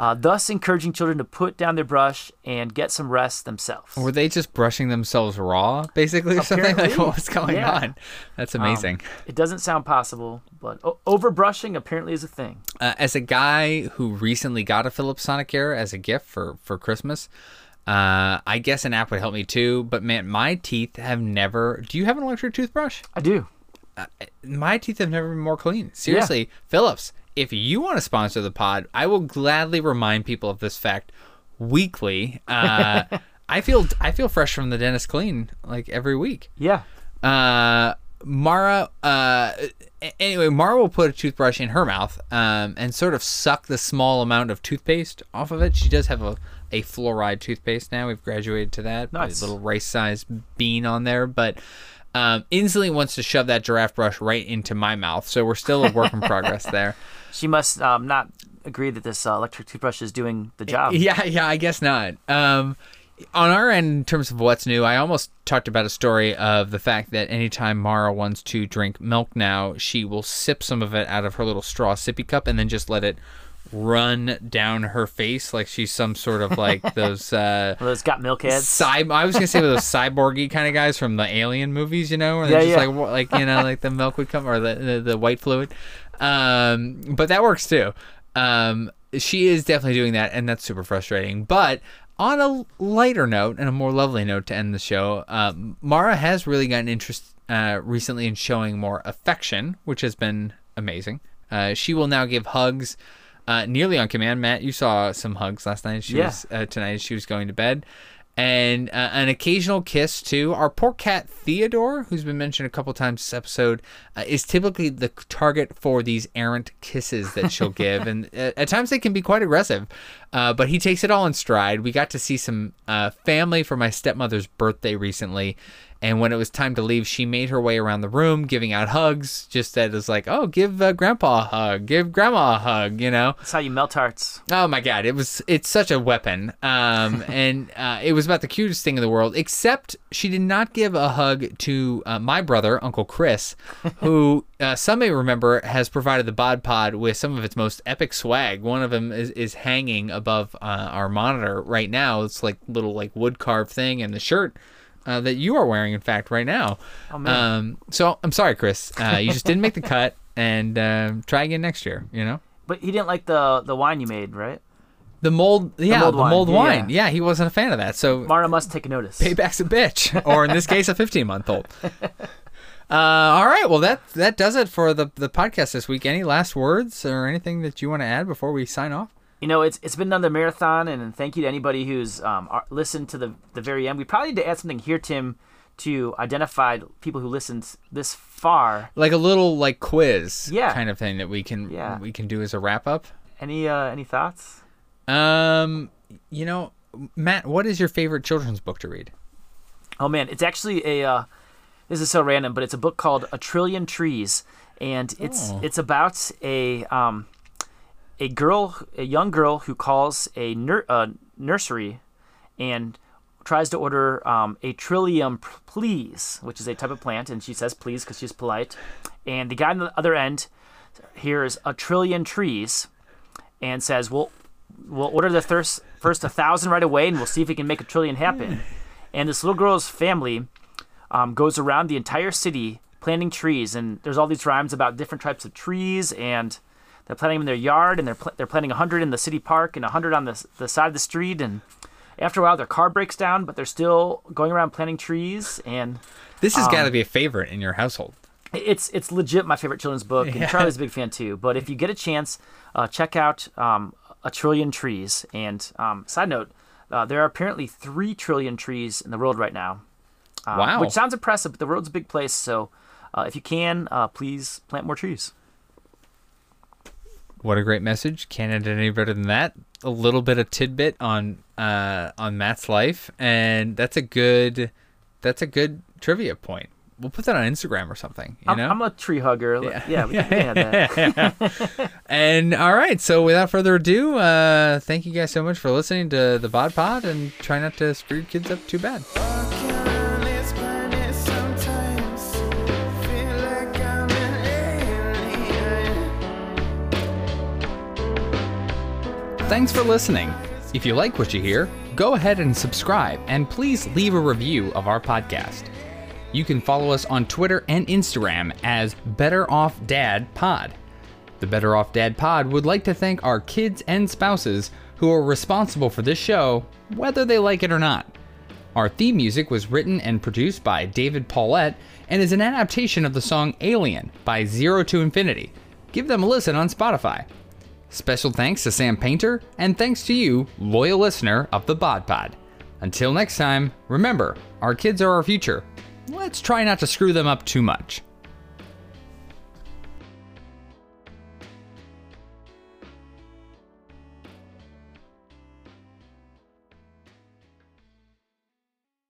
C: uh, thus encouraging children to put down their brush and get some rest themselves.
A: Were they just brushing themselves raw, basically, or something? Like
C: Apparently,
A: what was going
C: yeah.
A: on? That's amazing.
C: It doesn't sound possible, but o- over brushing apparently is a thing.
A: uh, as a guy who recently got a Philips Sonicare as a gift for for Christmas, uh, I guess an app would help me too. But man, my teeth have never. Do you have an electric toothbrush?
C: I do.
A: my teeth have never been more clean. Seriously, Philips, if you want to sponsor the pod, I will gladly remind people of this fact weekly. Uh, I feel I feel fresh from the dentist clean like every week.
C: Yeah.
A: Uh, Mara. Uh, anyway, Mara will put a toothbrush in her mouth um, and sort of suck the small amount of toothpaste off of it. She does have a, a fluoride toothpaste now. We've graduated to that.
C: Nice.
A: A little rice-sized bean on there, but um, instantly wants to shove that giraffe brush right into my mouth. So we're still a work in progress there.
C: She must um, not agree that this uh, electric toothbrush is doing the job.
A: Yeah, yeah, I guess not. Um, on our end, in terms of what's new, I almost talked about a story of the fact that anytime Mara wants to drink milk now, she will sip some of it out of her little straw sippy cup and then just let it run down her face like she's some sort of like those uh
C: those got milk heads.
A: Cy- I was gonna say with those cyborgy kind of guys from the Alien movies, you know, where
C: Yeah,
A: they're just
C: yeah.
A: like like you know, like the milk would come or the, the the white fluid. Um, but that works too. Um, she is definitely doing that, and that's super frustrating. But on a lighter note and a more lovely note to end the show, um, Mara has really gotten interest uh, recently in showing more affection, which has been amazing. Uh, she will now give hugs uh, nearly on command. Matt, you saw some hugs last night. She
C: Yeah.
A: was uh, tonight. She was going to bed, and uh, an occasional kiss too. Our poor cat Theodore, who's been mentioned a couple times this episode, uh, is typically the target for these errant kisses that she'll give, and uh, at times they can be quite aggressive. Uh, but he takes it all in stride. We got to see some uh, family for my stepmother's birthday recently. And when it was time to leave, she made her way around the room, giving out hugs. Just that it's like, oh, give uh, Grandpa a hug, give Grandma a hug, you know.
C: That's how you melt hearts.
A: Oh my god, it was it's such a weapon. Um, and uh, it was about the cutest thing in the world. Except she did not give a hug to uh, my brother, Uncle Chris, who uh, some may remember has provided the Bod Pod with some of its most epic swag. One of them is, is hanging above uh, our monitor right now. It's like little like wood carved thing, and the shirt uh, that you are wearing, in fact, right now.
C: Oh, man.
A: Um, so I'm sorry, Chris. Uh, you just didn't make the cut, and um try again next year. You know.
C: But he didn't like the the wine you made, right?
A: The mold, yeah, the
C: mold
A: mold,
C: wine,
A: wine.
C: yeah.
A: Yeah. he wasn't a fan of that. So
C: Mara must take notice.
A: payback's a bitch, or in this case, a 15 month old. Uh, all right, well that that does it for the the podcast this week. Any last words or anything that you want to add before we sign off?
C: You know, it's it's been another marathon, and thank you to anybody who's um, listened to the the very end. We probably need to add something here, Tim, to identify people who listened this far.
A: Like a little like quiz,
C: Yeah.
A: kind of thing that we can
C: Yeah.
A: we can do as a wrap up.
C: Any uh, any thoughts?
A: Um, you know, Matt, what is your favorite children's book to read?
C: Oh man, it's actually a. Uh, this is so random, but it's a book called A Trillion Trees, and it's
A: Oh.
C: it's about a um, a girl, a young girl who calls a nur- uh, nursery, and tries to order um, a trillium please, which is a type of plant, and she says please because she's polite, and the guy on the other end hears a trillion trees, and says, "Well, we'll order the first first a thousand right away, and we'll see if we can make a trillion happen." and this little girl's family um, goes around the entire city planting trees, and there's all these rhymes about different types of trees, and they're planting them in their yard, and they're pl- they're planting hundred in the city park and hundred on the the side of the street, and after a while their car breaks down, but they're still going around planting trees, and
A: This has
C: Um,
A: got to be a favorite in your household.
C: it's it's legit my favorite children's book, and Charlie's a big fan too. But if you get a chance, uh, check out um, A Trillion Trees. And um, side note, uh, there are apparently three trillion trees in the world right now. Um,
A: Wow.
C: Which sounds impressive, but the world's a big place, so uh, if you can, uh, please plant more trees.
A: What a great message! Can't end any better than that. A little bit of tidbit on uh, on Matt's life, and that's a good that's a good trivia point. We'll put that on Instagram or something. You
C: I'm,
A: know.
C: I'm a tree hugger. Yeah, we, can, we can add that.
A: And all right, so without further ado, uh, thank you guys so much for listening to the Bod Pod, and try not to screw your kids up too bad. Thanks for listening. If you like what you hear, go ahead and subscribe, and please leave a review of our podcast. You can follow us on Twitter and Instagram as Better Off Dad Pod. The Better Off Dad Pod would like to thank our kids and spouses who are responsible for this show, whether they like it or not. Our theme music was written and produced by David Paulette and is an adaptation of the song Alien by Zero to Infinity. Give them a listen on Spotify. Special thanks to Sam Painter, and thanks to you, loyal listener of the Bod Pod. Until next time, remember, our kids are our future. Let's try not to screw them up too much.